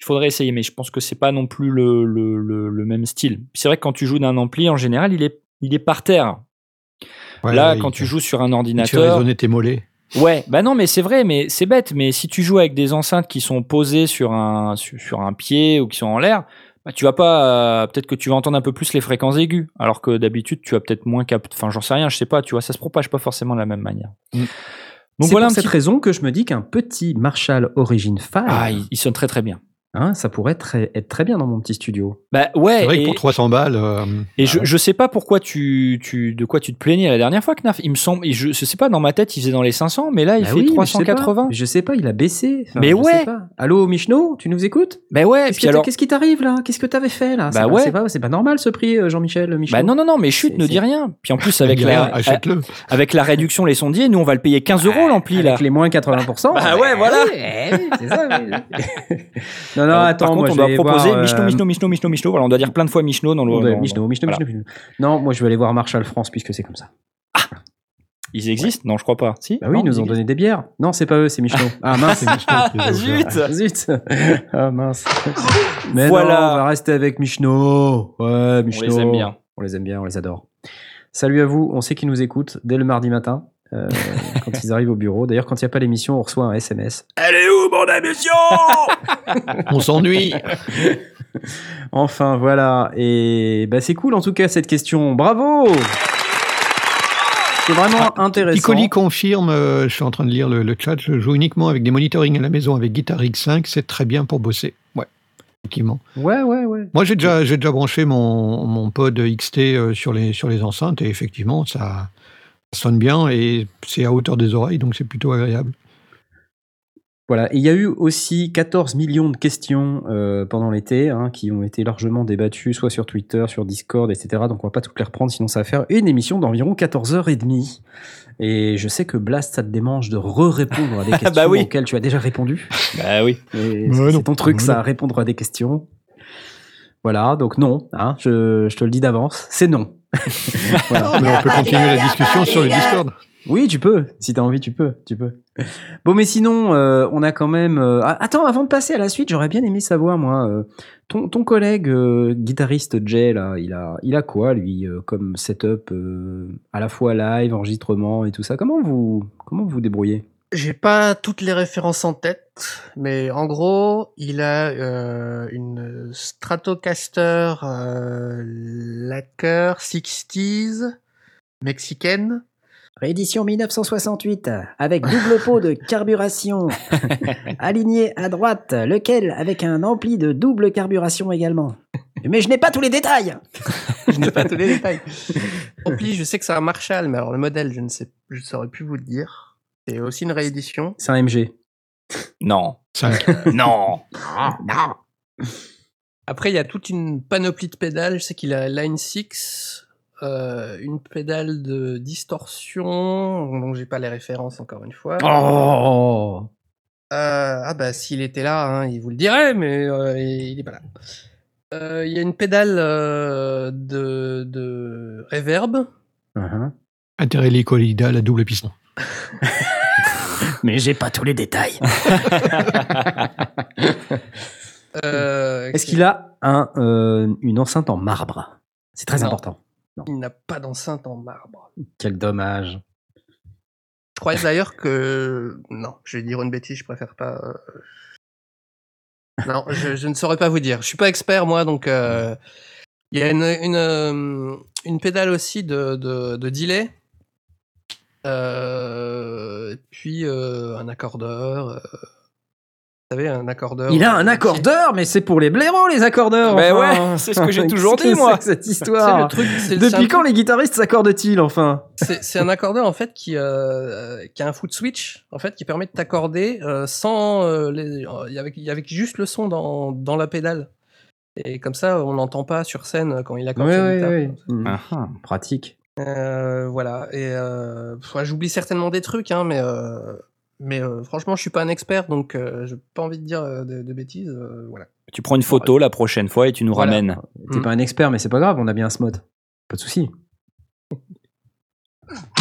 Speaker 3: il faudrait essayer. Mais je pense que c'est pas non plus le, le, le, le même style. C'est vrai que quand tu joues d'un ampli, en général, il est, il est par terre.
Speaker 2: Ouais,
Speaker 3: Là,
Speaker 2: ouais,
Speaker 3: quand
Speaker 2: il-
Speaker 3: tu joues sur un
Speaker 2: il fait
Speaker 3: ordinateur,
Speaker 2: résonner tes mollets.
Speaker 3: Ouais, bah non, mais c'est vrai, mais c'est bête. Mais si tu joues avec des enceintes qui sont posées sur un, sur, sur un pied ou qui sont en l'air, bah, tu vas pas, euh, peut-être que tu vas entendre un peu plus les fréquences aiguës, alors que d'habitude, tu vas peut-être moins cap. Enfin, j'en sais rien, je sais pas. Tu vois, ça se propage pas forcément de la même manière.
Speaker 2: Mm.
Speaker 3: Donc
Speaker 1: C'est
Speaker 3: voilà
Speaker 1: pour
Speaker 3: un
Speaker 1: cette raison que je me dis qu'un petit Marshall Origin 5,
Speaker 3: Ah, il, il sonne très très bien.
Speaker 1: Hein, ça pourrait très- être très bien dans mon petit studio.
Speaker 3: Bah ouais.
Speaker 2: C'est vrai
Speaker 3: et,
Speaker 2: que pour 300 balles. euh,
Speaker 3: et je, je sais pas pourquoi tu, tu, de quoi tu te plaignais la dernière fois, Knaf. Il me semble, je, je sais pas, dans ma tête, il faisait dans les 500, mais là, il
Speaker 1: Bah
Speaker 3: fait
Speaker 1: oui, mais je sais.
Speaker 3: 380.
Speaker 1: Je sais pas, il a baissé. Enfin,
Speaker 3: Mais
Speaker 1: je
Speaker 3: ouais.
Speaker 1: sais pas. Allô, Michno, tu nous écoutes?
Speaker 3: Bah ouais, et
Speaker 1: Qu'est-ce
Speaker 3: puis
Speaker 1: que t'as-
Speaker 3: alors.
Speaker 1: qu'est-ce qui t'arrive là? Qu'est-ce que t'avais fait là? C'est
Speaker 3: Bah
Speaker 1: pas-
Speaker 3: ouais.
Speaker 1: C'est pas, c'est pas normal ce prix, euh, Jean-Michel Michno.
Speaker 3: Bah non, non, non, mais chut,
Speaker 1: C'est-
Speaker 3: ne
Speaker 1: c'est-
Speaker 3: dis rien. Puis en plus, avec la,
Speaker 2: rien, achète-le.
Speaker 3: avec la réduction les sondiers, nous, on va le payer 15 euros l'ampli, là.
Speaker 1: Avec les moins 80%.
Speaker 3: Bah ouais, voilà.
Speaker 1: c'est ça. non, non,
Speaker 3: Alors,
Speaker 1: attends,
Speaker 3: Par contre, on doit proposer Michno,
Speaker 1: euh,
Speaker 3: Michno, Michno, Michno, Michno. Voilà, on doit dire plein de fois Michno dans le.
Speaker 1: on Michno, Michno. Michno. Non, moi je vais aller voir Marshall France puisque c'est comme ça.
Speaker 3: Ils existent? Non, je crois pas. Si?
Speaker 1: Bah oui,
Speaker 3: Non,
Speaker 1: ils nous
Speaker 3: ils
Speaker 1: ont donné des bières. Non, c'est pas eux, c'est Michno. Ah mince,
Speaker 3: Ah, zut
Speaker 1: Ah, Zut Ah mince Mais
Speaker 3: Voilà.
Speaker 1: non, on va rester avec Michno Ouais,
Speaker 3: On
Speaker 1: Michno
Speaker 3: les aime bien.
Speaker 1: On les aime bien, on les adore. Salut à vous, on sait qu'ils nous écoutent dès le mardi matin, euh, quand ils arrivent au bureau. D'ailleurs, quand il n'y a pas l'émission, on reçoit un SMS.
Speaker 3: Elle est où, mon émission?
Speaker 2: On s'ennuie.
Speaker 1: Enfin, voilà. Et bah, c'est cool en tout cas cette question. Bravo C'est vraiment intéressant.
Speaker 2: Piccoli confirme, euh, je suis en train de lire le, le chat, je joue uniquement avec des monitoring à la maison avec Guitar Rig 5, c'est très bien pour bosser. Ouais, effectivement.
Speaker 1: Ouais, ouais, ouais.
Speaker 2: Moi, j'ai déjà, j'ai déjà branché mon, mon pod XT euh, sur les, sur les enceintes et effectivement, ça, ça sonne bien et c'est à hauteur des oreilles, donc c'est plutôt agréable.
Speaker 1: Voilà, et il y a eu aussi 14 millions de questions euh, pendant l'été hein, qui ont été largement débattues, soit sur Twitter, sur Discord, etc. Donc on va pas toutes les reprendre, sinon ça va faire une émission d'environ 14h30. Et je sais que Blast, ça te démange de re-répondre à des questions
Speaker 3: Bah oui.
Speaker 1: auxquelles tu as déjà répondu.
Speaker 3: Bah oui.
Speaker 2: Bah
Speaker 1: c'est ton truc,
Speaker 2: Bah
Speaker 1: ça, répondre à des questions. Voilà, donc non, hein, je, je te le dis d'avance, c'est non.
Speaker 2: Ah, mais on peut continuer la discussion sur le Discord.
Speaker 1: Oui, tu peux. Si t'as envie, tu peux. Tu peux. Bon, mais sinon, euh, on a quand même. euh, ah, Attends, avant de passer à la suite, j'aurais bien aimé savoir, moi, euh, ton, ton collègue euh, guitariste Jay, là, il a, il a quoi, lui, euh, comme setup euh, à la fois live, enregistrement et tout ça? Comment vous, comment vous vous débrouillez?
Speaker 4: J'ai pas toutes les références en tête, mais en gros, il a euh, une Stratocaster euh, Lacquer 60s mexicaine.
Speaker 5: Réédition 1968, avec double pot de carburation, aligné à droite, lequel avec un ampli de double carburation également. Mais je n'ai pas tous les détails
Speaker 4: je n'ai pas tous les détails. Ampli, je sais que c'est un Marshall, mais alors le modèle, je ne sais, je saurais plus vous le dire. C'est aussi une réédition.
Speaker 1: C'est un MG.
Speaker 3: Non.
Speaker 2: 5.
Speaker 3: Non.
Speaker 4: Après, il y a toute une panoplie de pédales. Je sais qu'il a Line 6, euh, une pédale de distorsion, dont j'ai pas les références encore une fois.
Speaker 1: Oh
Speaker 4: Euh, ah bah s'il était là, hein, il vous le dirait, mais euh, il est pas là. Euh, Il y a une pédale euh, de, de reverb.
Speaker 1: Uh-huh.
Speaker 2: Intérêt hélicoïdal à double piston.
Speaker 5: Mais j'ai pas tous les détails.
Speaker 4: Euh,
Speaker 1: Est-ce qu'il a un, euh, une enceinte en marbre? C'est très
Speaker 4: Non.
Speaker 1: important.
Speaker 4: il n'a pas d'enceinte en marbre
Speaker 1: Quel dommage.
Speaker 4: Je crois d'ailleurs que non, je vais dire une bêtise, je préfère pas. euh, Non, je, je ne saurais pas vous dire. Je suis pas expert moi, donc euh, il y a une une, une pédale aussi de de, de delay. Euh, puis euh, un accordeur. euh, savez, un accordeur.
Speaker 1: Il a un accordeur, mais c'est pour les blaireaux, les accordeurs.
Speaker 3: Ben
Speaker 1: enfin.
Speaker 3: ouais, c'est ce que j'ai toujours dit, moi.
Speaker 1: cette histoire.
Speaker 4: le truc.
Speaker 1: Depuis quand
Speaker 4: truc-
Speaker 1: les guitaristes s'accordent-ils, enfin?
Speaker 4: C'est un accordeur en fait qui euh, qui a un foot switch en fait qui permet de t'accorder euh, sans les avec avec juste le son dans dans la pédale. Et comme ça, on n'entend pas sur scène quand il accorde
Speaker 1: Ouais,
Speaker 4: sa guitare.
Speaker 1: ouais.
Speaker 3: Ah, ah.
Speaker 1: Pratique.
Speaker 4: Euh, voilà. Et euh, ouais, j'oublie certainement des trucs, hein, mais euh, mais euh, franchement, je suis pas un expert, donc euh, j'ai pas envie de dire euh, de, de bêtises. euh, voilà.
Speaker 3: Tu prends une photo la prochaine fois et tu nous
Speaker 4: Voilà.
Speaker 3: ramènes.
Speaker 1: T'es
Speaker 4: Hmm.
Speaker 1: pas un expert, mais c'est pas grave, on a bien ce mode. Pas de souci.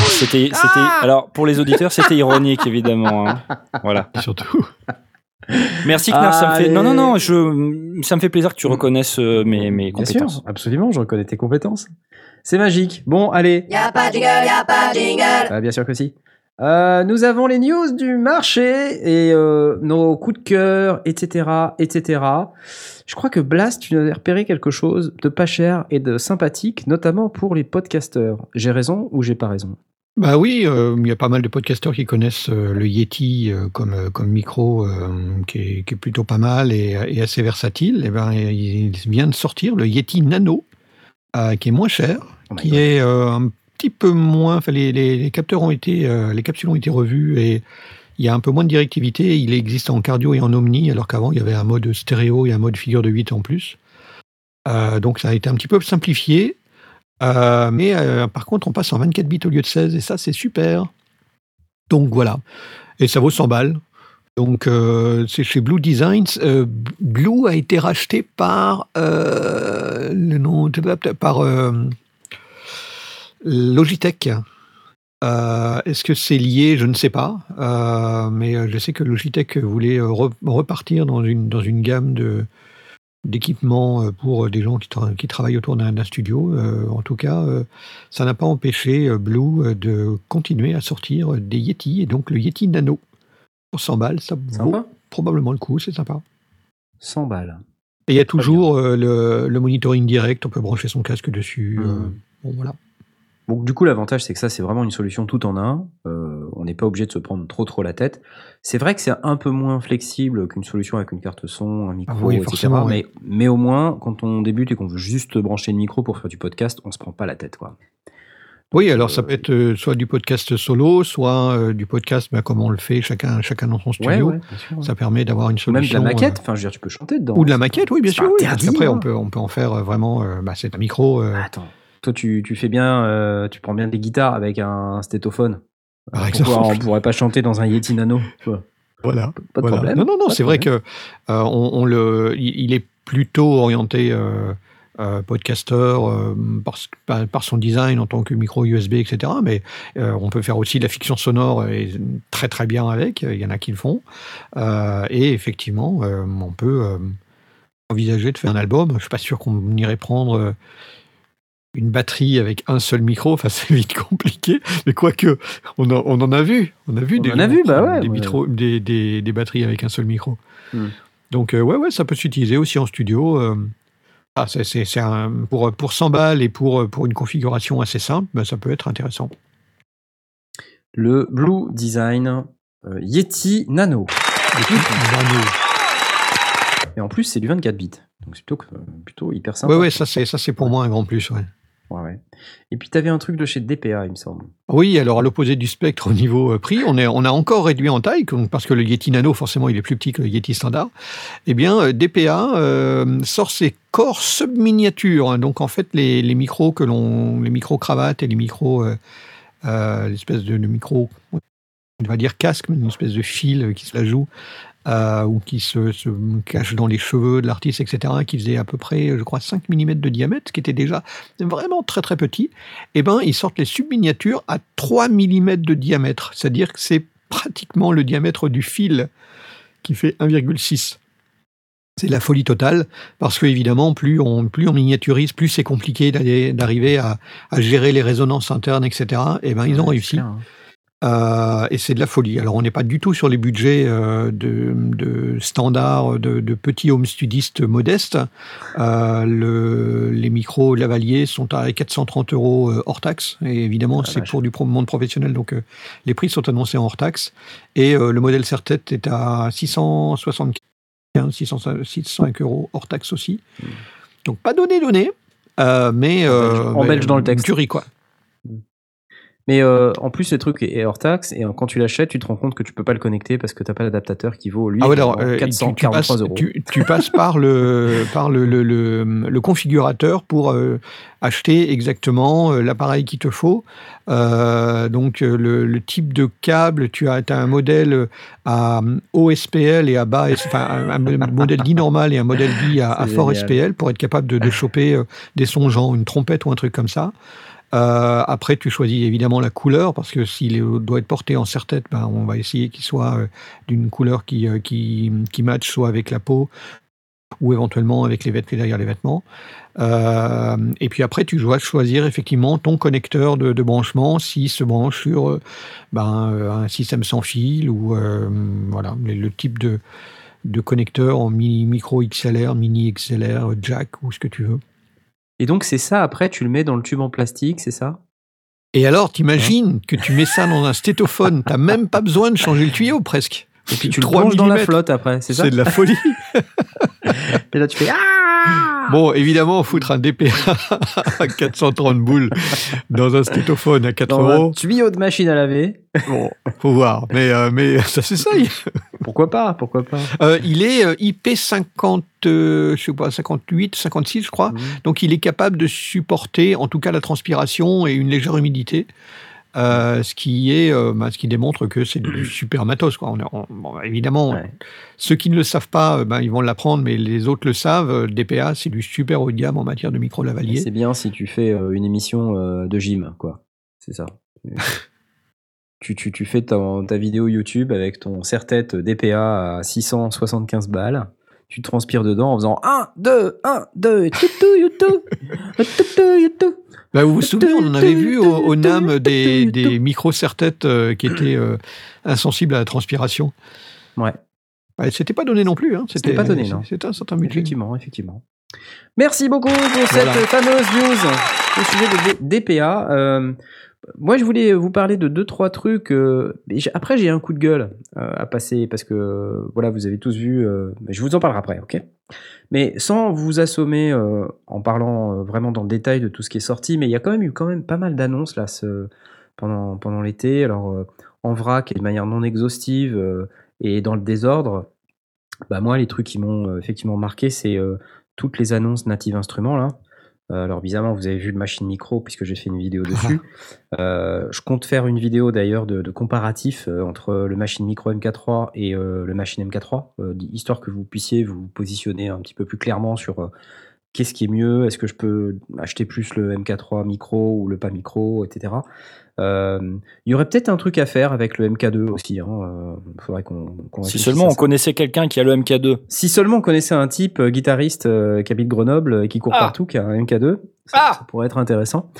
Speaker 3: C'était, c'était.
Speaker 1: Ah
Speaker 3: Alors pour les auditeurs, c'était ironique évidemment. hein. Voilà.
Speaker 2: Surtout.
Speaker 3: Merci Knarf, ça me fait. Non non non, je, ça me fait plaisir que tu reconnaisses mes mes
Speaker 1: Bien sûr,
Speaker 3: compétences.
Speaker 1: absolument, je reconnais tes compétences. C'est magique. Bon, allez.
Speaker 6: Y'a pas de jingle, y'a pas de jingle.
Speaker 1: Ah, bien sûr que si. Euh, nous avons les news du marché et euh, nos coups de cœur, etc., etc. Je crois que Blast, tu nous as repéré quelque chose de pas cher et de sympathique, notamment pour les podcasteurs. J'ai raison ou j'ai pas raison?
Speaker 2: Bah oui, euh, il y a pas mal de podcasteurs qui connaissent euh, le Yeti euh, comme, euh, comme micro, euh, qui, est, qui est plutôt pas mal et, et assez versatile. Et ben, il vient de sortir le Yeti Nano, euh, qui est moins cher,
Speaker 1: Oh
Speaker 2: qui
Speaker 1: God.
Speaker 2: est euh, un petit peu moins. Enfin, les, les, les capteurs ont été, euh, les capsules ont été revues et il y a un peu moins de directivité. Il existe en cardio et en omni, alors qu'avant il y avait un mode stéréo et un mode figure de 8 en plus. Donc ça a été un petit peu simplifié. Mais par contre, on passe en 24 bits au lieu de 16 et ça, c'est super. Donc voilà. Et ça vaut 100 balles. Donc euh, c'est chez Blue Designs. Euh, Blue a été racheté par euh, le nom par euh, Logitech. Est-ce que c'est lié? Je ne sais pas. Mais je sais que Logitech voulait re- repartir dans une, dans une gamme de d'équipements pour des gens qui, qui travaillent autour d'un studio. En tout cas, ça n'a pas empêché Blue de continuer à sortir des Yeti et donc le Yeti Nano pour 100 balles, ça vaut
Speaker 1: Sympa
Speaker 2: probablement le coup, c'est sympa.
Speaker 1: 100 balles.
Speaker 2: Et il y a toujours euh, le, le monitoring direct, on peut brancher son casque dessus. euh,
Speaker 1: Mhm.
Speaker 2: bon, voilà.
Speaker 1: Donc du coup, l'avantage, c'est que ça, c'est vraiment une solution tout en un. Euh, on n'est pas obligé de se prendre trop trop la tête. C'est vrai que c'est un peu moins flexible qu'une solution avec une carte son, un micro,
Speaker 2: Ah oui,
Speaker 1: etc.
Speaker 2: forcément,
Speaker 1: mais, mais au moins, quand on débute et qu'on veut juste brancher le micro pour faire du podcast, on se prend pas la tête. Quoi.
Speaker 2: Oui, alors ça peut être euh, soit du podcast solo, soit euh, du podcast bah, comme on le fait chacun, chacun dans son studio.
Speaker 1: sûr.
Speaker 2: Ça permet d'avoir une
Speaker 1: Ou même de
Speaker 2: solution.
Speaker 1: la
Speaker 2: euh,
Speaker 1: maquette. Enfin, je veux dire, tu peux chanter dedans.
Speaker 2: ou de la maquette, oui, bien sûr. Oui,
Speaker 1: interdit,
Speaker 2: qu'après,
Speaker 1: hein.
Speaker 2: on peut, on peut en faire euh, vraiment. euh, bah, c'est un micro. euh,
Speaker 1: Attends, toi, tu, tu fais bien, euh, tu prends bien des guitares avec un stétophone.
Speaker 2: Par
Speaker 1: Euh,
Speaker 2: exemple.
Speaker 1: Pourquoi on pourrait pas chanter dans un Yeti Nano tu vois
Speaker 2: voilà.
Speaker 1: Pas de
Speaker 2: Voilà.
Speaker 1: problème.
Speaker 2: Non, non, non, c'est vrai que euh, on, on le, il, il est plutôt orienté euh, euh, podcasteur euh, par, par, par son design en tant que micro USB, etc. Mais euh, on peut faire aussi de la fiction sonore et très très bien avec. Il y en a qui le font. Et effectivement, on peut envisager de faire un album. Je suis pas sûr qu'on irait prendre. une batterie avec un seul micro, enfin c'est vite compliqué, mais quoique on, en- on en a vu, on a vu
Speaker 1: On
Speaker 2: des
Speaker 1: en a
Speaker 2: gens
Speaker 1: vu,
Speaker 2: qui
Speaker 1: bah
Speaker 2: ont
Speaker 1: ouais,
Speaker 2: des,
Speaker 1: ouais.
Speaker 2: micros- des, des- des batteries avec un seul micro.
Speaker 1: Hmm.
Speaker 2: Donc euh, ouais ouais, ça peut s'utiliser aussi en studio. euh. Ah, c'est, pour, pour 100 balles et pour, pour une configuration assez simple, bah, ça peut être intéressant.
Speaker 1: Le Blue Design euh, Yeti Nano. Et en plus, c'est du 24 bits. Donc c'est plutôt, plutôt hyper sympa.
Speaker 2: Ouais ouais, ça c'est, ça c'est pour moi un grand plus. Ouais.
Speaker 1: Et puis, tu avais un truc de chez DPA, il me semble.
Speaker 2: Oui, alors à l'opposé du spectre au niveau euh, prix, on, a encore réduit en taille, parce que le Yeti Nano, forcément, il est plus petit que le Yeti standard. Eh bien, euh, DPA euh, sort ses corps sub-miniatures. hein. donc, en fait, les, micros que l'on, les micros cravates et les micros, l'espèce de, micro, on va dire casque, une espèce de fil qui se la joue, euh, ou qui se, se cache dans les cheveux de l'artiste, etc., qui faisait à peu près, je crois, 5 mm de diamètre, ce qui était déjà vraiment très très petit eh ben, ils sortent les subminiatures à 3 mm de diamètre. C'est-à-dire que c'est pratiquement le diamètre du fil qui fait 1,6. C'est la folie totale, parce que évidemment, plus on, plus on miniaturise, plus c'est compliqué d'arriver à, à gérer les résonances internes, etc. Et ben, ils ont
Speaker 1: Ouais,
Speaker 2: réussi.
Speaker 1: clair, hein.
Speaker 2: Euh, et c'est de la folie. Alors, on n'est pas du tout sur les budgets euh, de, de standard de, de petits home studistes modestes. Euh, le, les micros lavaliers sont à 430 euros euh, hors taxe. Et évidemment,
Speaker 1: Ah,
Speaker 2: c'est pour du monde professionnel, donc les prix sont annoncés en hors taxe. Et le modèle Sertet est à 675, 600 605 euros hors taxe aussi. Donc, pas donné, donné. Mais
Speaker 1: En belge- dans le texte.
Speaker 2: Du riz, quoi.
Speaker 1: Mais euh, en plus, le truc est hors taxe et euh, quand tu l'achètes, tu te rends compte que tu peux pas le connecter parce que t'as pas l'adaptateur qui vaut lui
Speaker 2: Ah ouais, alors,
Speaker 1: également
Speaker 2: euh, tu- tu,
Speaker 1: 443
Speaker 2: passes,
Speaker 1: euros.
Speaker 2: tu, tu passes par le par le, le, le, le configurateur pour euh, acheter exactement l'appareil qu'il te faut. Euh, donc le, type de câble, tu as, as un modèle à OSPL et à bas, enfin un, modèle dit normal et un modèle dit à, fort. SPL pour être capable de, de choper des sons genre une trompette ou un truc comme ça. Euh, après, tu choisis évidemment la couleur parce que s'il doit être porté en serre-tête, ben, on va essayer qu'il soit euh, d'une couleur qui, euh, qui, qui matche soit avec la peau ou éventuellement avec les vêtements derrière les vêtements. Et puis après, tu dois choisir effectivement ton connecteur de, branchement s'il se branche sur ben, un système sans fil ou voilà le, le type de, de connecteur en mini, micro XLR, mini XLR, jack ou ce que tu veux.
Speaker 1: Et donc c'est ça. Après, tu le mets dans le tube en plastique, c'est ça?
Speaker 2: Et alors, t'imagines que tu mets ça dans un stétophone, t'as même pas besoin de changer le tuyau presque.
Speaker 1: Et puis tu le
Speaker 2: 3
Speaker 1: plonges dans la flotte après, c'est ça?
Speaker 2: C'est de la folie.
Speaker 1: Et là, tu fais ah
Speaker 2: Bon, évidemment, foutre un DPA à 430 boules dans un stétophone à 4
Speaker 1: Dans un
Speaker 2: euros,
Speaker 1: tuyau de machine à laver.
Speaker 2: bon, faut voir. Mais, euh, mais ça s'essaye.
Speaker 1: Pourquoi pas Pourquoi pas
Speaker 2: Euh, il est euh, IP50, euh, je sais pas, 58, 56, je crois.
Speaker 1: Mhm.
Speaker 2: Donc, il est capable de supporter, en tout cas, la transpiration et une légère humidité. Euh, ce qui est, euh, bah, ce qui démontre que c'est du super matos. Quoi. On est- on- bon, évidemment,
Speaker 1: Ouais.
Speaker 2: ceux qui ne le savent pas, euh, ben, ils vont l'apprendre, mais les autres le savent. DPA, c'est du super haut de gamme en matière de micro lavalier.
Speaker 1: C'est bien si tu fais une émission de gym, quoi. C'est ça. tu, tu, tu fais ta, ta vidéo YouTube avec ton serre-tête DPA à 675 balles. Tu transpires dedans en faisant 1, 2, 1, 2, toutou, youtou, toutou, youtou.
Speaker 2: Bah, vous vous souvenez, on en avait vu au, au NAM des, des micros serre-têtes euh, qui étaient euh, insensibles à la transpiration.
Speaker 1: Ouais.
Speaker 2: Ouais, c'était pas donné non plus. Hein.
Speaker 1: C'était pas donné, non.
Speaker 2: C'était un certain budget.
Speaker 1: Effectivement, effectivement. Merci beaucoup pour cette
Speaker 2: Voilà.
Speaker 1: fameuse news au sujet de D- DPA. Euh, moi, je voulais vous parler de deux trois trucs. euh, après, j'ai un coup de gueule euh, à passer parce que voilà, vous avez tous vu. je vous en parlerai après, ok? Mais sans vous assommer en parlant vraiment dans le détail de tout ce qui est sorti, mais il y a quand même eu quand même pas mal d'annonces là pendant pendant l'été. Alors en vrac et de manière non exhaustive et dans le désordre. Bah moi, les trucs qui m'ont effectivement marqué, c'est toutes les annonces Native Instruments là. Euh, alors bizarrement, vous avez vu le Machine Micro puisque j'ai fait une vidéo dessus. Euh, je compte faire une vidéo d'ailleurs de, de comparatif euh, entre le Machine Micro MK3 et euh, le Machine MK3, euh, histoire que vous puissiez vous positionner un petit peu plus clairement sur qu'est-ce qui est mieux, est-ce que je peux acheter plus le MK3 micro ou le pas micro, etc. Euh, Il y aurait peut-être un truc à faire avec le MK2 aussi. Il faudrait qu'on qu'on
Speaker 3: Si seulement on
Speaker 1: ça.
Speaker 3: connaissait quelqu'un qui a le MK2.
Speaker 1: Si seulement on connaissait un type euh, guitariste euh, qui habite Grenoble et qui court
Speaker 3: Ah.
Speaker 1: partout, qui a un MK2, ça,
Speaker 3: Ah.
Speaker 1: ça pourrait être intéressant.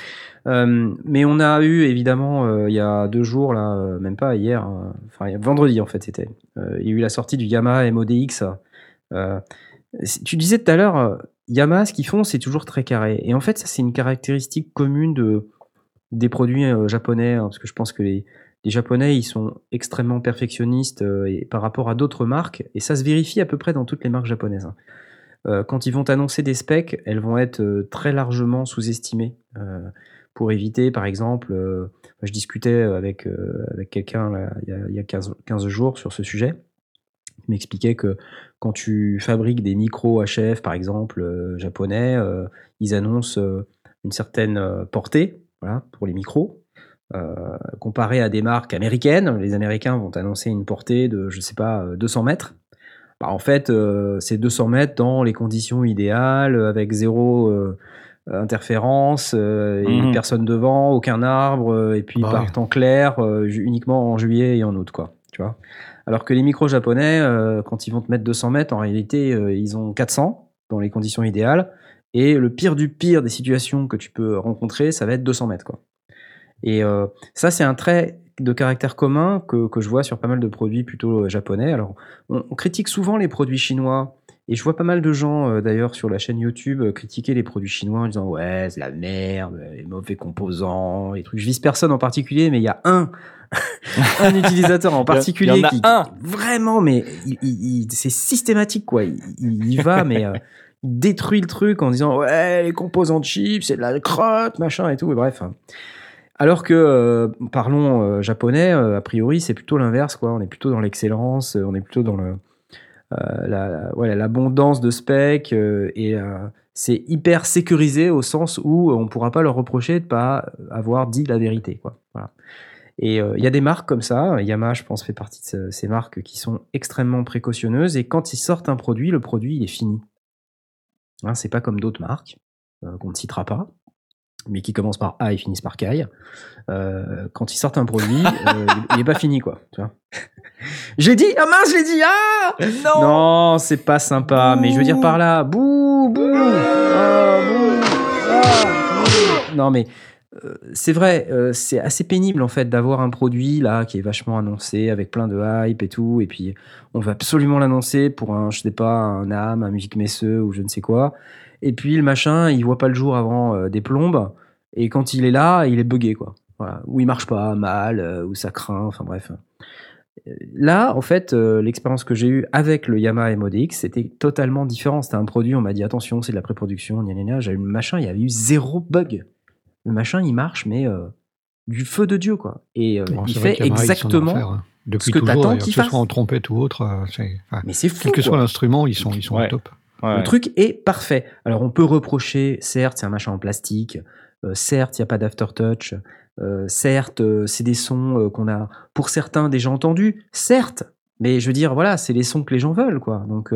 Speaker 1: Euh, mais on a eu évidemment euh, il y a deux jours là, euh, même pas hier, euh, enfin vendredi en fait c'était. euh, il y a eu la sortie du Yamaha MODX. Euh, tu disais tout à l'heure, euh, Yamaha ce qu'ils font c'est toujours très carré. Et en fait ça c'est une caractéristique commune de des produits euh, japonais, hein, parce que je pense que les, japonais ils sont extrêmement perfectionnistes euh, par rapport à d'autres marques, et ça se vérifie à peu près dans toutes les marques japonaises. hein. Euh, quand ils vont annoncer des specs, elles vont être très largement sous-estimées. pour éviter, par exemple, je discutais avec, quelqu'un il y a, il y a 15, 15 jours sur ce sujet. Il m'expliquait que quand tu fabriques des micros HF, par exemple, euh, japonais, euh, ils annoncent euh, une certaine portée voilà, pour les micros. Comparé à des marques américaines, les Américains vont annoncer une portée de, je sais pas, euh, 200 mètres. Bah, en fait, c'est 200 mètres dans les conditions idéales, avec zéro interférence, euh, et
Speaker 3: Mhm.
Speaker 1: personne devant, aucun arbre, euh, et puis
Speaker 2: Bah
Speaker 1: par
Speaker 2: ouais.
Speaker 1: temps clair, euh, uniquement en juillet et en août, quoi. Alors que les micros japonais, euh, quand ils vont te mettre 200 mètres, en réalité, euh, ils ont 400 dans les conditions idéales, et le pire du pire des situations que tu peux rencontrer, ça va être 200 mètres, quoi. Et euh, ça, c'est un trait de caractère commun que, que je vois sur pas mal de produits plutôt japonais. Alors, on critique souvent les produits chinois. Et je vois pas mal de gens, euh, d'ailleurs, sur la chaîne YouTube, euh, critiquer les produits chinois en disant Ouais, c'est la merde, les mauvais composants, les trucs. Je vise personne en particulier, mais il y a un, un utilisateur en particulier
Speaker 3: Il y en a
Speaker 1: qui,
Speaker 3: un.
Speaker 1: vraiment, mais il- il- il- c'est systématique, quoi. Il, il y va, mais euh, il détruit le truc en disant Ouais, les composants de chips, c'est de la crotte, machin et tout. Et bref. Alors que, euh, parlons euh, japonais, euh, a priori, c'est plutôt l'inverse, quoi. On est plutôt dans l'excellence, euh, on est plutôt dans le euh, l'abondance de specs euh, et euh, c'est hyper sécurisé au sens où on ne pourra pas leur reprocher de pas avoir dit la vérité. Quoi. Voilà. Et il y a des marques comme ça, Yamaha je pense fait partie de ce- ces marques qui sont extrêmement précautionneuses et quand ils sortent un produit, le produit il est fini. Hein, c'est pas comme d'autres marques qu'on ne citera pas, mais qui commencent par A et finissent par Kai. Euh, quand ils sortent un produit, euh, il n'est pas fini quoi. Tu vois. J'ai dit, ah mince, je l'ai dit, ah non, c'est pas sympa, mais je veux dire par là, bouh, bouh, ah, bouh, ah, bouh. Non, mais euh, c'est vrai, euh, c'est assez pénible en fait d'avoir un produit là qui est vachement annoncé avec plein de hype et tout, et puis on va absolument l'annoncer pour un, je sais pas, un âme, un musique messeux ou je ne sais quoi, et puis le machin, il voit pas le jour avant euh, des plombes, et quand il est là, il est buggé quoi. Voilà, ou il marche pas mal, euh, ou ça craint, enfin bref. Là, en fait, euh, l'expérience que j'ai eue avec le Yamaha MODX, c'était totalement différent. C'était un produit, on m'a dit attention, c'est de la pré-production. J'ai eu le machin, il y avait eu zéro bug. Le machin, il marche, mais euh, du feu de Dieu, quoi. Et euh,
Speaker 2: Bon,
Speaker 1: il fait
Speaker 2: Yamaha,
Speaker 1: exactement.
Speaker 2: hein. Depuis
Speaker 1: ce que
Speaker 2: toujours,
Speaker 1: qu'il
Speaker 2: que ce
Speaker 1: fasse.
Speaker 2: soit en trompette ou autre, euh, c'est- enfin,
Speaker 1: Mais c'est fou.
Speaker 2: quel que
Speaker 1: quoi.
Speaker 2: soit l'instrument, ils sont, ils sont
Speaker 3: Ouais.
Speaker 2: au top.
Speaker 3: Ouais.
Speaker 1: Le truc est parfait. Alors on peut reprocher, certes, c'est un machin en plastique, euh, certes, il n'y a pas d'aftertouch, euh, certes, euh, c'est des sons qu'on a, pour certains, déjà entendus, certes, mais je veux dire, voilà, c'est les sons que les gens veulent, quoi. Donc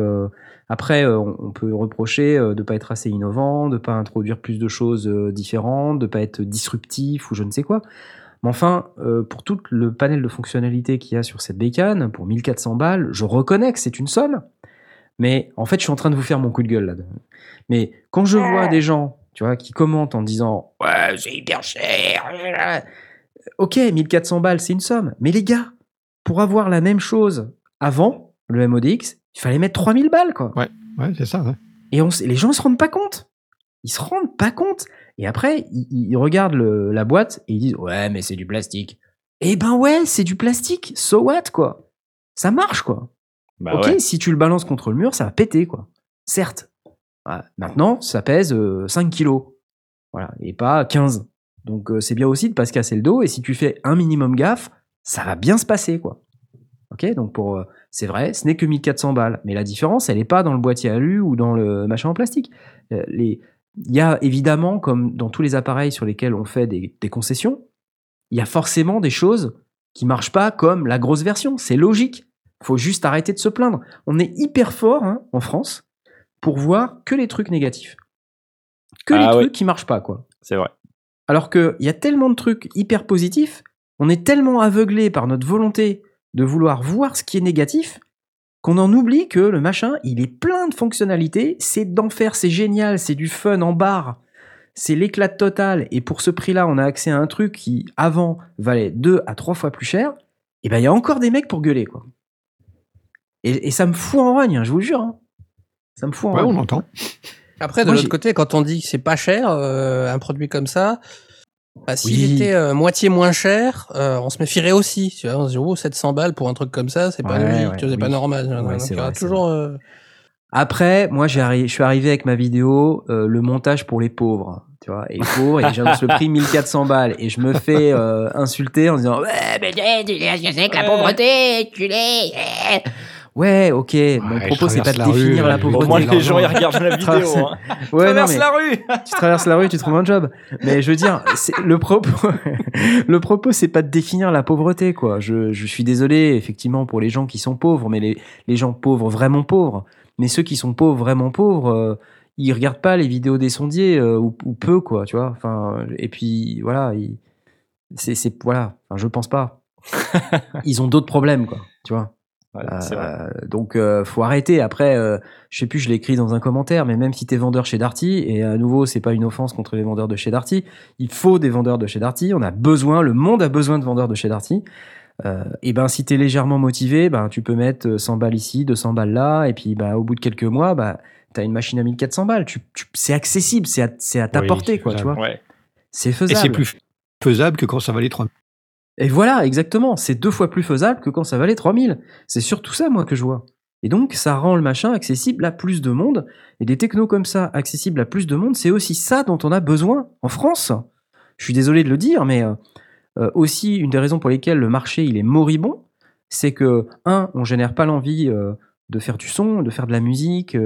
Speaker 1: après, on, on peut reprocher de pas être assez innovant, de pas introduire plus de choses différentes, de pas être disruptif ou je ne sais quoi. Mais enfin, euh, pour tout le panel de fonctionnalités qu'il y a sur cette bécane, pour 1400 balles, je reconnais que c'est une somme. Mais en fait, je suis en train de vous faire mon coup de gueule là. Mais quand je vois des gens, tu vois, qui commentent en disant Ouais, c'est hyper cher. Ok, 1400 balles, c'est une somme. Mais les gars, pour avoir la même chose avant le MODX, il fallait mettre 3000 balles, quoi.
Speaker 2: Ouais, c'est ça. ouais.
Speaker 1: Et on, les gens se rendent pas compte. Ils se rendent pas compte. Et après, ils, ils regardent le- la boîte et ils disent Ouais, mais c'est du plastique. Eh ben ouais, c'est du plastique. So what, quoi. Ça marche, quoi.
Speaker 3: Bah
Speaker 1: ok,
Speaker 3: ouais.
Speaker 1: si tu le balances contre le mur, ça va péter, quoi. Certes. Voilà. Maintenant, ça pèse euh, 5 kilos. Voilà. Et pas 15. Donc, euh, c'est bien aussi de pas se casser le dos. Et si tu fais un minimum gaffe, ça va bien se passer, quoi. Ok, donc pour, euh, c'est vrai, ce n'est que 1400 balles. Mais la différence, elle n'est pas dans le boîtier alu ou dans le machin en plastique. Euh, les... Il y a évidemment, comme dans tous les appareils sur lesquels on fait des, des concessions, il y a forcément des choses qui marchent pas comme la grosse version. C'est logique. Faut juste arrêter de se plaindre. On est hyper fort hein, en France pour voir que les trucs négatifs. Que
Speaker 3: Ah
Speaker 1: les trucs qui marchent pas, quoi.
Speaker 3: C'est vrai.
Speaker 1: Alors qu'il y a tellement de trucs hyper positifs, on est tellement aveuglé par notre volonté de vouloir voir ce qui est négatif, qu'on en oublie que le machin, il est plein de fonctionnalités, c'est d'enfer, c'est génial, c'est du fun en barre, c'est l'éclat total, et pour ce prix-là, on a accès à un truc qui, avant, valait deux à trois fois plus cher, et ben il y a encore des mecs pour gueuler, quoi. Et, et ça me fout en rogne, hein, je vous le jure. hein. Ça me fout en
Speaker 2: Ouais,
Speaker 1: rogne.
Speaker 2: on entend.
Speaker 4: Après, de l'autre côté, quand on dit que c'est pas cher, euh, un produit comme ça, bah, s'il
Speaker 1: Oui.
Speaker 4: était euh, moitié moins cher, euh, on se méfierait aussi. Tu vois, on se dit, oh, 700 balles pour un truc comme ça, c'est pas
Speaker 1: Ouais,
Speaker 4: logique,
Speaker 1: ouais,
Speaker 4: c'est
Speaker 1: oui.
Speaker 4: pas normal.
Speaker 1: Ouais,
Speaker 4: Donc,
Speaker 1: c'est
Speaker 4: il y aura
Speaker 1: vrai, c'est
Speaker 4: toujours. euh,
Speaker 1: Après, moi, je suis arrivé avec ma vidéo, euh, le montage pour les pauvres. Tu vois, et les pauvres, et j'annonce le prix 1400 balles. Et je me fais euh, insulter en disant Ouais,
Speaker 6: mais tu sais que la pauvreté, tu l'es.
Speaker 1: Ouais, ok, mon
Speaker 2: Ouais,
Speaker 1: propos, c'est pas de
Speaker 2: rue,
Speaker 1: définir la
Speaker 2: vais
Speaker 3: Au
Speaker 1: pauvreté.
Speaker 3: moins, les gens, ils regardent la vidéo. Hein.
Speaker 1: Ouais,
Speaker 3: Traverse la rue
Speaker 1: tu traverses la rue, tu trouves un job. Mais je veux dire, le propos, le propos, c'est pas de définir la pauvreté, quoi. Je, je suis désolé, effectivement, pour les gens qui sont pauvres, mais les, les gens pauvres, vraiment pauvres. Mais ceux qui sont pauvres, vraiment pauvres, euh, ils regardent pas les vidéos des sondiers, euh, ou, ou peu, quoi, tu vois. Enfin, et puis, voilà, c'est, c'est, voilà. Enfin, je pense pas. Ils ont d'autres problèmes, quoi, tu vois.
Speaker 3: Ouais.
Speaker 1: Euh, donc euh, faut arrêter. Après, euh, je sais plus, je l'ai écrit dans un commentaire, mais même si t'es vendeur chez Darty, et à nouveau, c'est pas une offense contre les vendeurs de chez Darty, il faut des vendeurs de chez Darty. On a besoin, le monde a besoin de vendeurs de chez Darty. Euh, et ben si t'es légèrement motivé, ben tu peux mettre 100 balles ici, 200 balles là, et puis bah au bout de quelques mois, bah t'as une machine à 1400 balles. Tu, tu- c'est accessible, c'est à, c'est à ta
Speaker 2: Oui,
Speaker 1: portée, quoi, tu
Speaker 2: faisable.
Speaker 1: vois.
Speaker 3: Ouais.
Speaker 1: C'est
Speaker 2: Et
Speaker 1: faisable.
Speaker 2: c'est plus faisable que quand ça valait 3
Speaker 1: Et voilà, exactement. C'est deux fois plus faisable que quand ça valait 3000. C'est surtout ça, moi, que je vois. Et donc, ça rend le machin accessible à plus de monde. Et des technos comme ça, accessibles à plus de monde, c'est aussi ça dont on a besoin en France. Je suis désolé de le dire, mais euh, euh, aussi, une des raisons pour lesquelles le marché, il est moribond, c'est que, un, on génère pas l'envie euh, de faire du son, de faire de la musique,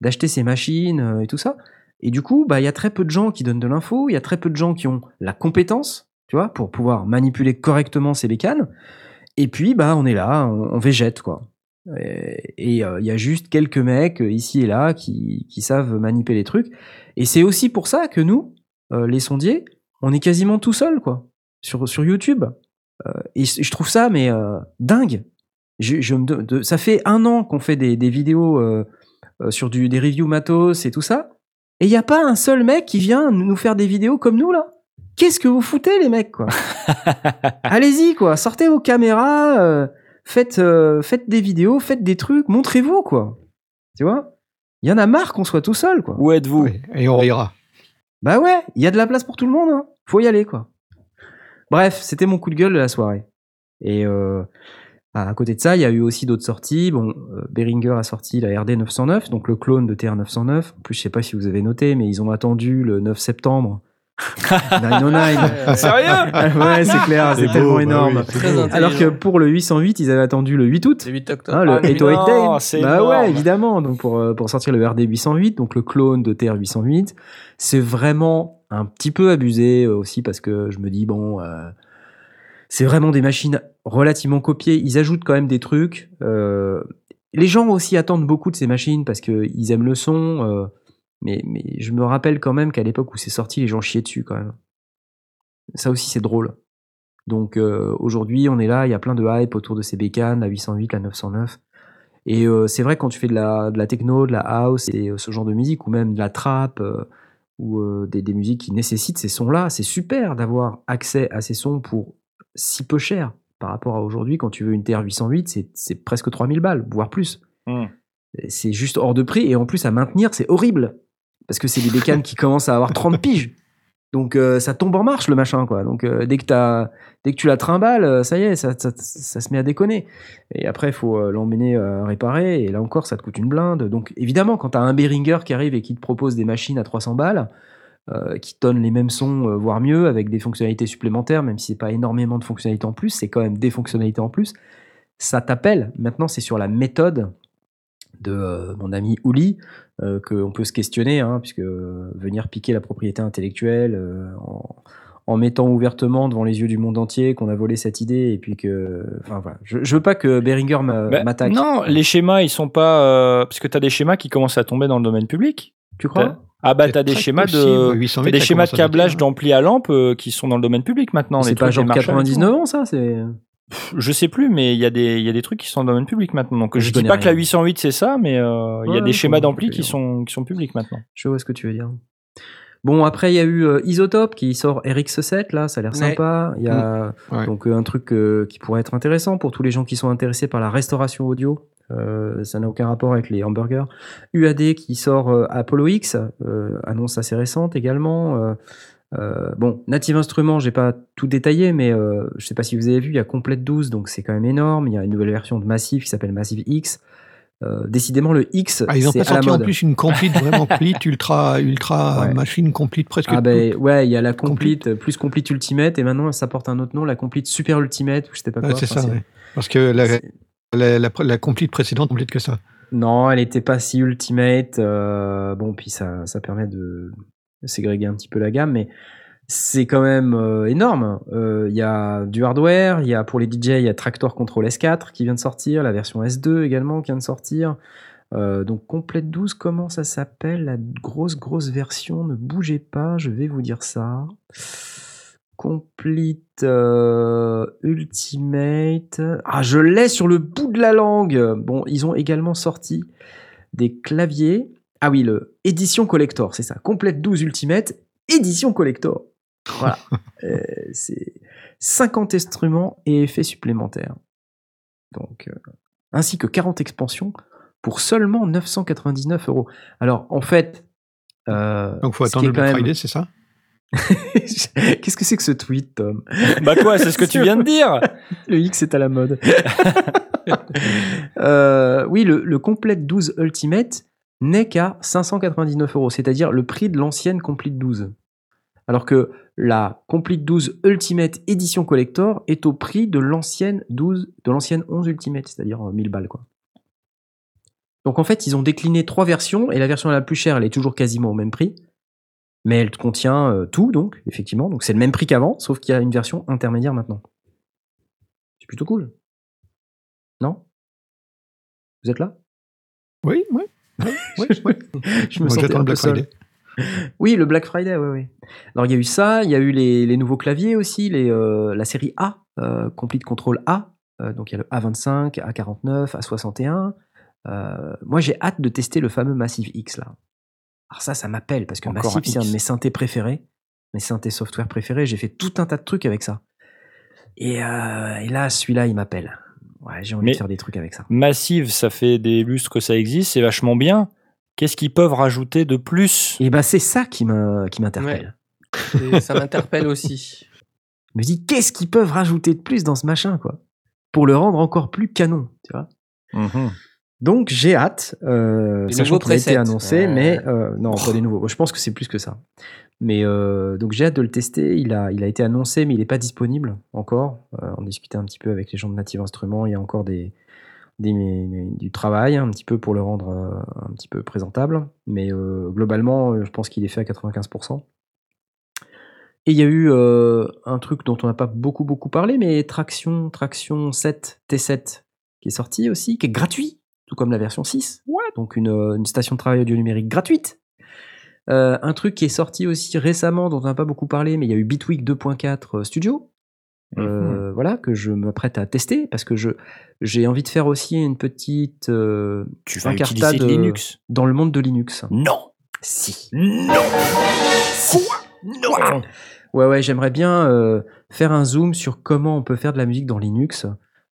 Speaker 1: d'acheter ses machines et tout ça. Et du coup, bah, il y a très peu de gens qui donnent de l'info, il y a très peu de gens qui ont la compétence, pour pouvoir manipuler correctement ces bécanes. Et puis, bah, on est là, on, végète, quoi. Et et, euh, il y a juste quelques mecs euh, ici et là qui, savent manipuler les trucs. Et c'est aussi pour ça que nous, euh, les sondiers, on est quasiment tout seul, quoi, sur, sur YouTube. Et je trouve ça, mais dingue. Je, me de- ça fait un an qu'on fait des, vidéos sur du, des reviews matos et tout ça. Et il n'y a pas un seul mec qui vient nous faire des vidéos comme nous, là. Qu'est-ce que vous foutez, les mecs, quoi? Allez-y, quoi. Sortez vos caméras, euh, faites, euh, faites des vidéos, faites des trucs, montrez-vous, quoi. Tu vois? Il y en a marre qu'on soit tout seul, quoi.
Speaker 3: Où êtes-vous?
Speaker 2: Oui, et on ira.
Speaker 1: Bah ouais, il y a de la place pour tout le monde. Hein. Faut y aller, quoi. Bref, c'était mon coup de gueule de la soirée. Et euh, à côté de ça, il y a eu aussi d'autres sorties. Bon, euh, Behringer a sorti la RD 909, donc le clone de TR 909. En plus, je sais pas si vous avez noté, mais ils ont attendu le 9 septembre. 909.
Speaker 3: Sérieux
Speaker 1: ouais, c'est clair, c'est
Speaker 2: beau,
Speaker 1: tellement
Speaker 2: bah
Speaker 1: énorme.
Speaker 2: oui.
Speaker 1: Alors que pour le 808, ils avaient attendu le 8 août.
Speaker 4: C'est 8 octobre.
Speaker 1: Hein, le
Speaker 3: Ah, mais
Speaker 1: 808
Speaker 3: non,
Speaker 1: Day.
Speaker 3: c'est
Speaker 1: Bah
Speaker 3: énorme.
Speaker 1: ouais, évidemment. Donc pour, euh, pour sortir le RD 808, donc le clone de TR 808, c'est vraiment un petit peu abusé euh, aussi parce que je me dis bon, euh, c'est vraiment des machines relativement copiées. Ils ajoutent quand même des trucs. euh, les gens aussi attendent beaucoup de ces machines parce qu'ils aiment le son. euh, mais, mais je me rappelle quand même qu'à l'époque où c'est sorti, les gens chiaient dessus quand même. Ça aussi, c'est drôle. Donc euh, aujourd'hui, on est là, il y a plein de hype autour de ces bécanes, la 808, la 909. Et euh, c'est vrai quand tu fais de la, de la techno, de la house et euh, ce genre de musique, ou même de la trap, ou des, des musiques qui nécessitent ces sons-là, c'est super d'avoir accès à ces sons pour si peu cher par rapport à aujourd'hui. Quand tu veux une TR-808, c'est- c'est presque 3000 balles, voire plus.
Speaker 3: Hmm.
Speaker 1: C'est juste hors de prix, et en plus à maintenir, c'est horrible. Parce que c'est des bécanes qui commencent à avoir 30 piges. Donc euh, ça tombe en marche le machin quoi. Donc euh, dès que tu la trimbales, euh, ça y est, ça, ça, se met à déconner. Et après il faut euh, l'emmener réparer et là encore ça te coûte une blinde. Donc évidemment quand t'as un Behringer qui arrive et qui te propose des machines à 300 balles, qui donnent les mêmes sons voire mieux avec des fonctionnalités supplémentaires, même si c'est pas énormément de fonctionnalités en plus, c'est quand même des fonctionnalités en plus. Ça t'appelle. Maintenant c'est sur la méthode de euh, mon ami Ouli euh, qu'on peut se questionner, hein, puisque euh, venir piquer la propriété intellectuelle euh, en, en mettant ouvertement devant les yeux du monde entier qu'on a volé cette idée, et puis que. Enfin voilà. Je, je veux pas que Behringer m'a-
Speaker 3: Ben,
Speaker 1: m'attaque.
Speaker 3: non, les schémas, ils sont pas. euh, parce que tu as des schémas qui commencent à tomber dans le domaine public.
Speaker 1: Tu crois?
Speaker 3: Ah bah t'as des schémas
Speaker 2: possible,
Speaker 3: de.
Speaker 2: 808,
Speaker 3: T'as des schémas de câblage d'ampli à lampe euh, qui sont dans le domaine public maintenant.
Speaker 1: C'est
Speaker 3: les
Speaker 1: pas genre
Speaker 3: les Marshall et tout.
Speaker 1: 99 ans, ça C'est.
Speaker 3: Je sais plus, mais il y, a des- il y a des trucs qui sont dans le domaine public maintenant. Donc
Speaker 1: Je
Speaker 3: je, dis pas que la
Speaker 1: rien.
Speaker 3: 808 c'est ça, mais euh, il y a des schémas d'ampli qui sont, qui sont publics maintenant.
Speaker 1: Je vois ce que tu veux dire. Bon, après, il y a eu euh, Isotope qui sort RX7, là, ça a l'air
Speaker 4: Ouais.
Speaker 1: sympa. Il y a
Speaker 2: Ouais.
Speaker 1: donc euh, un truc euh, qui pourrait être intéressant pour tous les gens qui sont intéressés par la restauration audio. Euh, ça n'a aucun rapport avec les hamburgers. UAD qui sort euh, Apollo X, euh, annonce assez récente également. Euh, bon, Native Instruments, j'ai pas tout détaillé, mais euh, je sais pas si vous avez vu, il y a Complete 12, donc c'est quand même énorme. Il y a une nouvelle version de Massive qui s'appelle Massive X. Euh, décidément, le X,
Speaker 2: Ah, ils ont pas sorti en plus une complete vraiment complete, ultra, ultra
Speaker 1: Ouais.
Speaker 2: machine complete presque.
Speaker 1: Ah ben
Speaker 2: toute.
Speaker 1: ouais, il y a la complete, plus complete ultimate et maintenant ça porte un autre nom, la complete super ultimate ou je sais pas quoi.
Speaker 2: Ouais, c'est
Speaker 1: Enfin,
Speaker 2: ça, ouais. Parce que la, la, la, la complete précédente complète que ça.
Speaker 1: Non, elle était pas si ultimate. euh, bon, puis ça, ça permet de ségréguer un petit peu la gamme, mais c'est quand même euh, énorme. Euh, Il y a du hardware, il y a pour les DJ, il y a Tractor Control S4 qui vient de sortir, la version S2 également qui vient de sortir. Euh, donc Complete 12, comment ça s'appelle? La grosse grosse version, ne bougez pas, je vais vous dire ça. Complete Ultimate. Ah, je l'ai sur le bout de la langue. Bon, ils ont également sorti des claviers. Ah oui, le édition collector, c'est ça. Complete 12 Ultimate, édition collector. Voilà. Euh, c'est 50 instruments et effets supplémentaires. Donc, euh, ainsi que 40 expansions pour seulement 999 euros. Alors, en fait. euh,
Speaker 2: Donc, faut attendre le Black
Speaker 1: même-
Speaker 2: Friday, c'est ça?
Speaker 1: Qu'est-ce que c'est que ce tweet, Tom?
Speaker 3: Bah quoi, c'est ce que tu viens de dire
Speaker 1: Le X est à la mode. Euh, oui, le, le Complete 12 Ultimate n'est qu'à 599 euros, c'est-à-dire le prix de l'ancienne Complete 12. Alors que la Complete 12 Ultimate Edition Collector est au prix de l'ancienne 12, de l'ancienne 11 Ultimate, c'est-à-dire euh, 1000 balles, quoi. Donc en fait, ils ont décliné trois versions et la version la plus chère, elle est toujours quasiment au même prix. Mais elle contient euh, tout, donc, effectivement. Donc c'est le même prix qu'avant, sauf qu'il y a une version intermédiaire maintenant. C'est plutôt cool. Non? Vous êtes là?
Speaker 2: Oui, oui. oui.
Speaker 1: Je me
Speaker 2: Moi,
Speaker 1: sentais
Speaker 2: j'attends
Speaker 1: un
Speaker 2: le
Speaker 1: peu
Speaker 2: Black
Speaker 1: seul.
Speaker 2: Friday.
Speaker 1: Oui, le Black Friday, oui, oui. Alors il y a eu ça, il y a eu les, les nouveaux claviers aussi, les, euh, la série A, euh, Complete Control A. Euh, donc il y a le A25, A49, A61. Euh, moi j'ai hâte de tester le fameux Massive X là. Alors ça, ça m'appelle parce que
Speaker 3: Encore
Speaker 1: Massive c'est un de mes synthés préférés, mes synthés software préférés. J'ai fait tout un tas de trucs avec ça. Et, euh, et là, celui-là, il m'appelle. Ouais, j'ai envie
Speaker 3: Mais-
Speaker 1: de faire des trucs avec ça.
Speaker 3: Massive, ça fait des lustres que ça existe, c'est vachement bien. Qu'est-ce qu'ils peuvent rajouter de plus?
Speaker 1: Et bah c'est ça qui me- qui m'interpelle.
Speaker 4: Ça m'interpelle aussi.
Speaker 1: Je me dis, qu'est-ce qu'ils peuvent rajouter de plus dans ce machin, quoi? Pour le rendre encore plus canon, tu vois?
Speaker 3: Mhm.
Speaker 1: Donc j'ai hâte, euh, sachant
Speaker 4: nouveaux
Speaker 1: qu'il a été annoncé,
Speaker 4: Euh.
Speaker 1: mais euh, non, pas des nouveaux. Je pense que c'est plus que ça. Mais euh, donc j'ai hâte de le tester. Il a, il a été annoncé, mais il n'est pas disponible encore. Euh, on discutait un petit peu avec les gens de Native Instruments. Il y a encore des, des- du travail un petit peu pour le rendre euh, un petit peu présentable. Mais globalement, je pense qu'il est fait à 95%. Et il y a eu un truc dont on n'a pas beaucoup beaucoup parlé, mais Traction, Traction 7 T7 qui est sorti aussi, qui est gratuit, tout comme la version 6. Donc une, une station de travail audio numérique gratuite. Euh, un truc qui est sorti aussi récemment, dont on n'a pas beaucoup parlé, mais il y a eu Bitwig 2.4 Studio. Euh, Voilà, que je m'apprête à tester parce que je j'ai envie de faire aussi une petite euh,
Speaker 3: Tu vas utiliser
Speaker 1: euh,
Speaker 3: Linux
Speaker 1: dans le monde de Linux.
Speaker 3: Non
Speaker 1: Si.
Speaker 3: Non Non
Speaker 1: Ouais, ouais, j'aimerais bien euh, faire un zoom sur comment on peut faire de la musique dans Linux.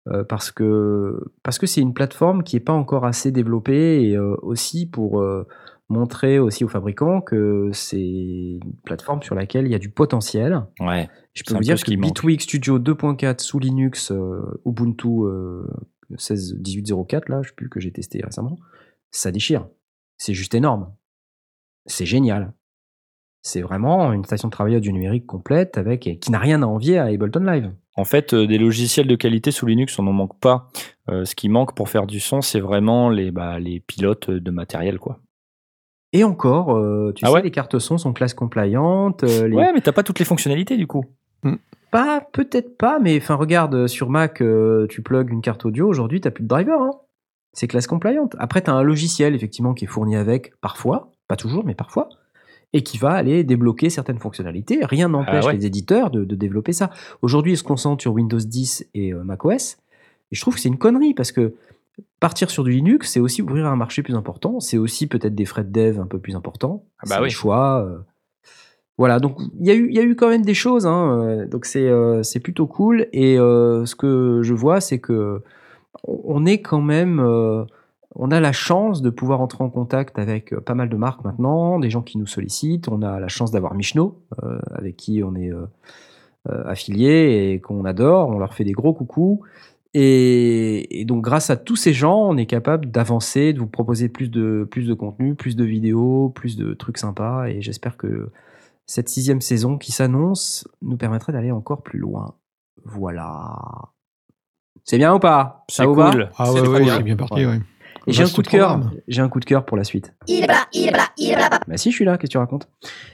Speaker 1: euh, parce que parce que c'est une plateforme qui n'est pas encore assez développée et euh, aussi pour euh, montrer aussi aux fabricants que c'est une plateforme sur laquelle il y a du potentiel.
Speaker 3: Ouais.
Speaker 1: Je peux vous dire que. Bitwig Studio 2.4 sous Linux euh, Ubuntu euh, 16 1804 là, je sais plus que j'ai testé récemment, ça déchire. C'est juste énorme. C'est génial. C'est vraiment une station de travail audio numérique complète avec qui n'a rien à envier à Ableton Live.
Speaker 3: En fait, euh, des logiciels de qualité sous Linux, on n'en manque pas. Euh, ce qui manque pour faire du son, c'est vraiment les, bah, les pilotes de matériel, quoi.
Speaker 1: Et encore, euh, tu
Speaker 3: Ah
Speaker 1: sais,
Speaker 3: ouais
Speaker 1: les cartes son sont classe compliantes. euh, les-
Speaker 3: Ouais, mais t'as pas toutes les fonctionnalités, du coup.
Speaker 1: Pas, peut-être pas, mais enfin regarde, euh, sur Mac, euh, tu plugs une carte audio, aujourd'hui, t'as plus de driver. hein. C'est classe compliante. Après, t'as un logiciel, effectivement, qui est fourni avec, parfois, pas toujours, mais parfois, et qui va aller débloquer certaines fonctionnalités. Rien n'empêche
Speaker 3: Ah ouais.
Speaker 1: les éditeurs de, de développer ça. Aujourd'hui, ils se concentrent sur Windows 10 et euh, macOS, et je trouve que c'est une connerie, parce que partir sur du Linux, c'est aussi ouvrir un marché plus important, c'est aussi peut-être des frais de dev un peu plus importants.
Speaker 3: Ah bah
Speaker 1: c'est
Speaker 3: oui.
Speaker 1: le choix. euh, voilà, donc il y, a eu- y a eu quand même des choses, hein, euh, donc c'est euh, c'est plutôt cool. Et euh, ce que je vois, c'est que on est quand même, on a la chance de pouvoir entrer en contact avec pas mal de marques maintenant, des gens qui nous sollicitent. On a la chance d'avoir Michno, avec qui on est affilié et qu'on adore. On leur fait des gros coucous. Et, et donc, grâce à tous ces gens, on est capable d'avancer, de vous proposer plus de, plus de contenu, plus de vidéos, plus de trucs sympas. Et j'espère que cette sixième saison qui s'annonce nous permettrait d'aller encore plus loin. Voilà. C'est bien ou pas?
Speaker 3: C'est
Speaker 1: Ça vous va?
Speaker 3: Cool.
Speaker 2: Ah
Speaker 4: C'est
Speaker 2: ouais, ouais,
Speaker 4: bien.
Speaker 2: c'est bien parti,
Speaker 1: Ouais. Et j'ai un
Speaker 2: Vaste
Speaker 1: coup de cœur. J'ai un coup de cœur pour la suite.
Speaker 6: Il est là, il est là, il est là.
Speaker 1: Bah si, je suis là, qu'est-ce que tu racontes?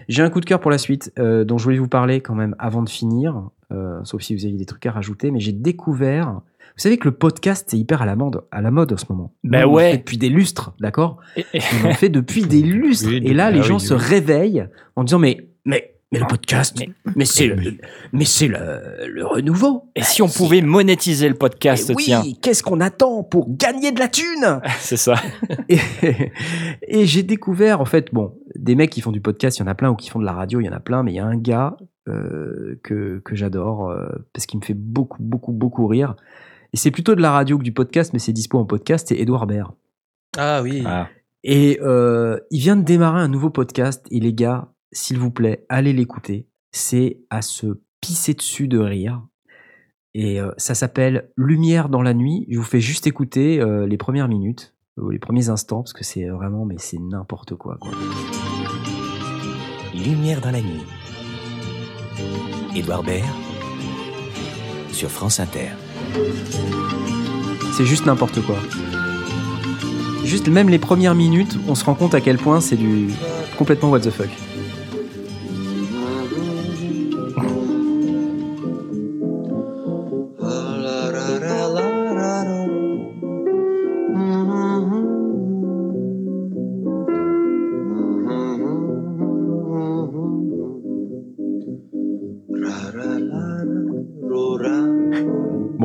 Speaker 1: J'ai un coup de cœur pour la suite, euh, dont je voulais vous parler quand même avant de finir, euh, sauf si vous avez des trucs à rajouter, mais j'ai découvert... Vous savez que le podcast, c'est hyper à la mode, à la mode en ce moment.
Speaker 3: Bah
Speaker 1: le
Speaker 3: ouais.
Speaker 1: fait depuis des lustres, d'accord? On en fait depuis des lustres.
Speaker 2: Oui,
Speaker 1: et là,
Speaker 2: ah
Speaker 1: les
Speaker 2: oui,
Speaker 1: gens
Speaker 2: oui.
Speaker 1: se réveillent en disant, mais, mais, mais le podcast,
Speaker 3: Mais-
Speaker 1: mais, c'est le, mais c'est le, le renouveau.
Speaker 3: Et si on pouvait monétiser le podcast,
Speaker 1: Eh oui,
Speaker 3: tiens.
Speaker 1: qu'est-ce qu'on attend pour gagner de la thune?
Speaker 3: C'est ça.
Speaker 1: Et, et j'ai découvert, en fait, bon, des mecs qui font du podcast, il y en a plein, ou qui font de la radio, il y en a plein, mais il y a un gars euh, que, que j'adore, euh, parce qu'il me fait beaucoup, beaucoup, beaucoup rire. Et c'est plutôt de la radio que du podcast, mais c'est dispo en podcast, c'est Edouard Baird.
Speaker 4: Ah oui.
Speaker 3: Ah.
Speaker 1: Et euh, il vient de démarrer un nouveau podcast, et les gars, s'il vous plaît, allez l'écouter. C'est à se pisser dessus de rire. Et euh, ça s'appelle Lumière dans la nuit. Je vous fais juste écouter euh, les premières minutes, ou les premiers instants, parce que c'est vraiment, mais c'est n'importe quoi, quoi.
Speaker 7: Lumière dans la nuit. Édouard Baird sur France Inter.
Speaker 1: C'est juste n'importe quoi. Juste même les premières minutes, on se rend compte à quel point c'est du complètement what the fuck.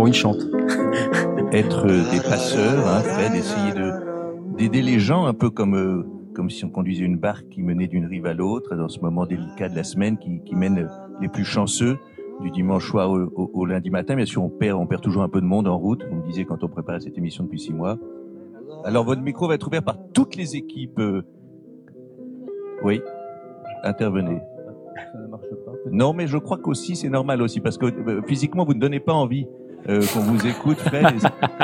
Speaker 1: Bon, il chante.
Speaker 8: être des passeurs, hein, Fred, essayer de d'aider les gens un peu comme euh, comme si on conduisait une barque qui menait d'une rive à l'autre dans ce moment délicat de la semaine qui, qui mène les plus chanceux du dimanche soir au, au- au lundi matin. Bien sûr, on perd on perd toujours un peu de monde en route. Vous me disiez quand on prépare cette émission depuis six mois. Alors votre micro va être ouvert par toutes les équipes. euh, Oui, intervenez. Non, mais je crois qu'aussi c'est normal aussi parce que euh, physiquement vous ne donnez pas envie euh, qu'on vous écoute, Fred,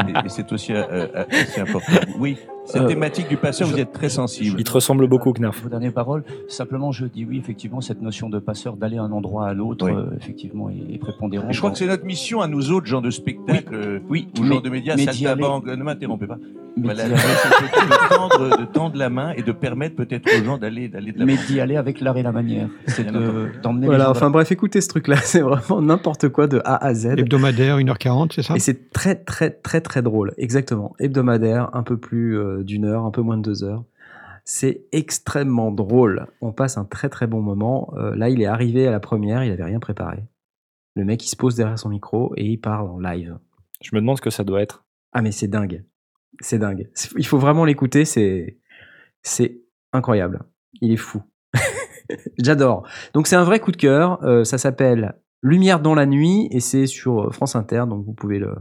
Speaker 8: et, et c'est aussi euh, euh, assez important. Oui, cette
Speaker 1: Euh,
Speaker 8: thématique du passeur,
Speaker 9: je-
Speaker 8: vous êtes très sensible.
Speaker 3: Il te ressemble beaucoup, Knarf.
Speaker 9: Vos dernières paroles. Simplement, je dis oui, effectivement, cette notion de passeur, d'aller d'un endroit à l'autre,
Speaker 8: Oui.
Speaker 9: euh, effectivement, est, est prépondérante.
Speaker 8: Je crois que c'est notre mission à nous autres, gens de spectacle, euh,
Speaker 9: Oui,
Speaker 8: ou
Speaker 9: mais-
Speaker 8: gens de médias, saltabanques, ne m'interrompez pas. Voilà, de tendre, de tendre la main et de permettre peut-être aux gens d'aller d'aller de la
Speaker 9: mais d'y aller avec l'art et la manière. C'est de- d'emmener les
Speaker 1: Voilà,
Speaker 9: gens
Speaker 1: enfin bref, écoutez ce truc-là, c'est vraiment n'importe quoi de A à Z.
Speaker 2: Hebdomadaire, 1h40, c'est ça?
Speaker 1: Et c'est très très très très drôle, exactement. Hebdomadaire, un peu plus euh, d'une heure, un peu moins de deux heures. C'est extrêmement drôle. On passe un très très bon moment. Euh, là, il est arrivé à la première, il avait rien préparé. Le mec, il se pose derrière son micro et il parle en live.
Speaker 3: Je me demande ce que ça doit être.
Speaker 1: Ah mais c'est dingue, c'est dingue. Il faut vraiment l'écouter, c'est c'est incroyable. Il est fou. J'adore. Donc c'est un vrai coup de cœur. Euh, ça s'appelle Lumière dans la nuit et c'est sur euh, France Inter. Donc vous pouvez le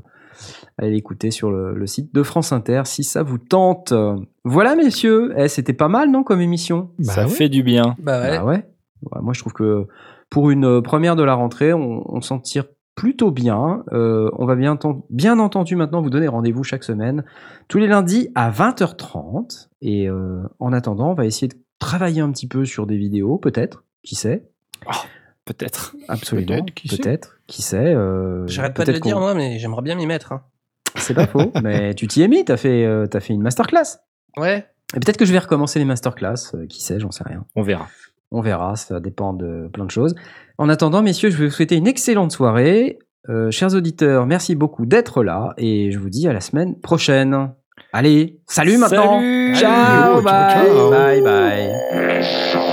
Speaker 1: aller l'écouter sur le, le site de France Inter si ça vous tente. Voilà messieurs, Eh, c'était pas mal non comme émission?
Speaker 2: Bah
Speaker 3: ça
Speaker 2: ouais.
Speaker 3: fait du bien.
Speaker 4: Bah ouais.
Speaker 1: Bah ouais. Ouais, Moi, je trouve que pour une première de la rentrée, on, on s'en tire plutôt bien. Euh, on va bien, bien entendu maintenant vous donner rendez-vous chaque semaine, tous les lundis à 20h30. Et euh, en attendant, on va essayer de travailler un petit peu sur des vidéos, peut-être. Qui sait?
Speaker 3: Peut-être.
Speaker 1: Absolument.
Speaker 2: Peut-être, qui sait?
Speaker 1: Peut-être. Qui sait euh,
Speaker 4: J'arrête pas de le dire, moi, mais j'aimerais bien m'y mettre. hein.
Speaker 1: C'est pas faux. mais tu t'y es mis. T'as fait, euh, t'as fait une masterclass.
Speaker 4: Ouais.
Speaker 1: Et peut-être que je vais recommencer les masterclass. euh, qui sait J'en sais rien.
Speaker 3: On verra.
Speaker 1: On verra, ça dépend de plein de choses. En attendant, messieurs, je vais vous souhaiter une excellente soirée. Euh, chers auditeurs, merci beaucoup d'être là et je vous dis à la semaine prochaine. Allez, salut maintenant.
Speaker 3: Salut
Speaker 1: Ciao,
Speaker 2: Ciao,
Speaker 1: bye,
Speaker 2: ciao.
Speaker 1: bye, bye.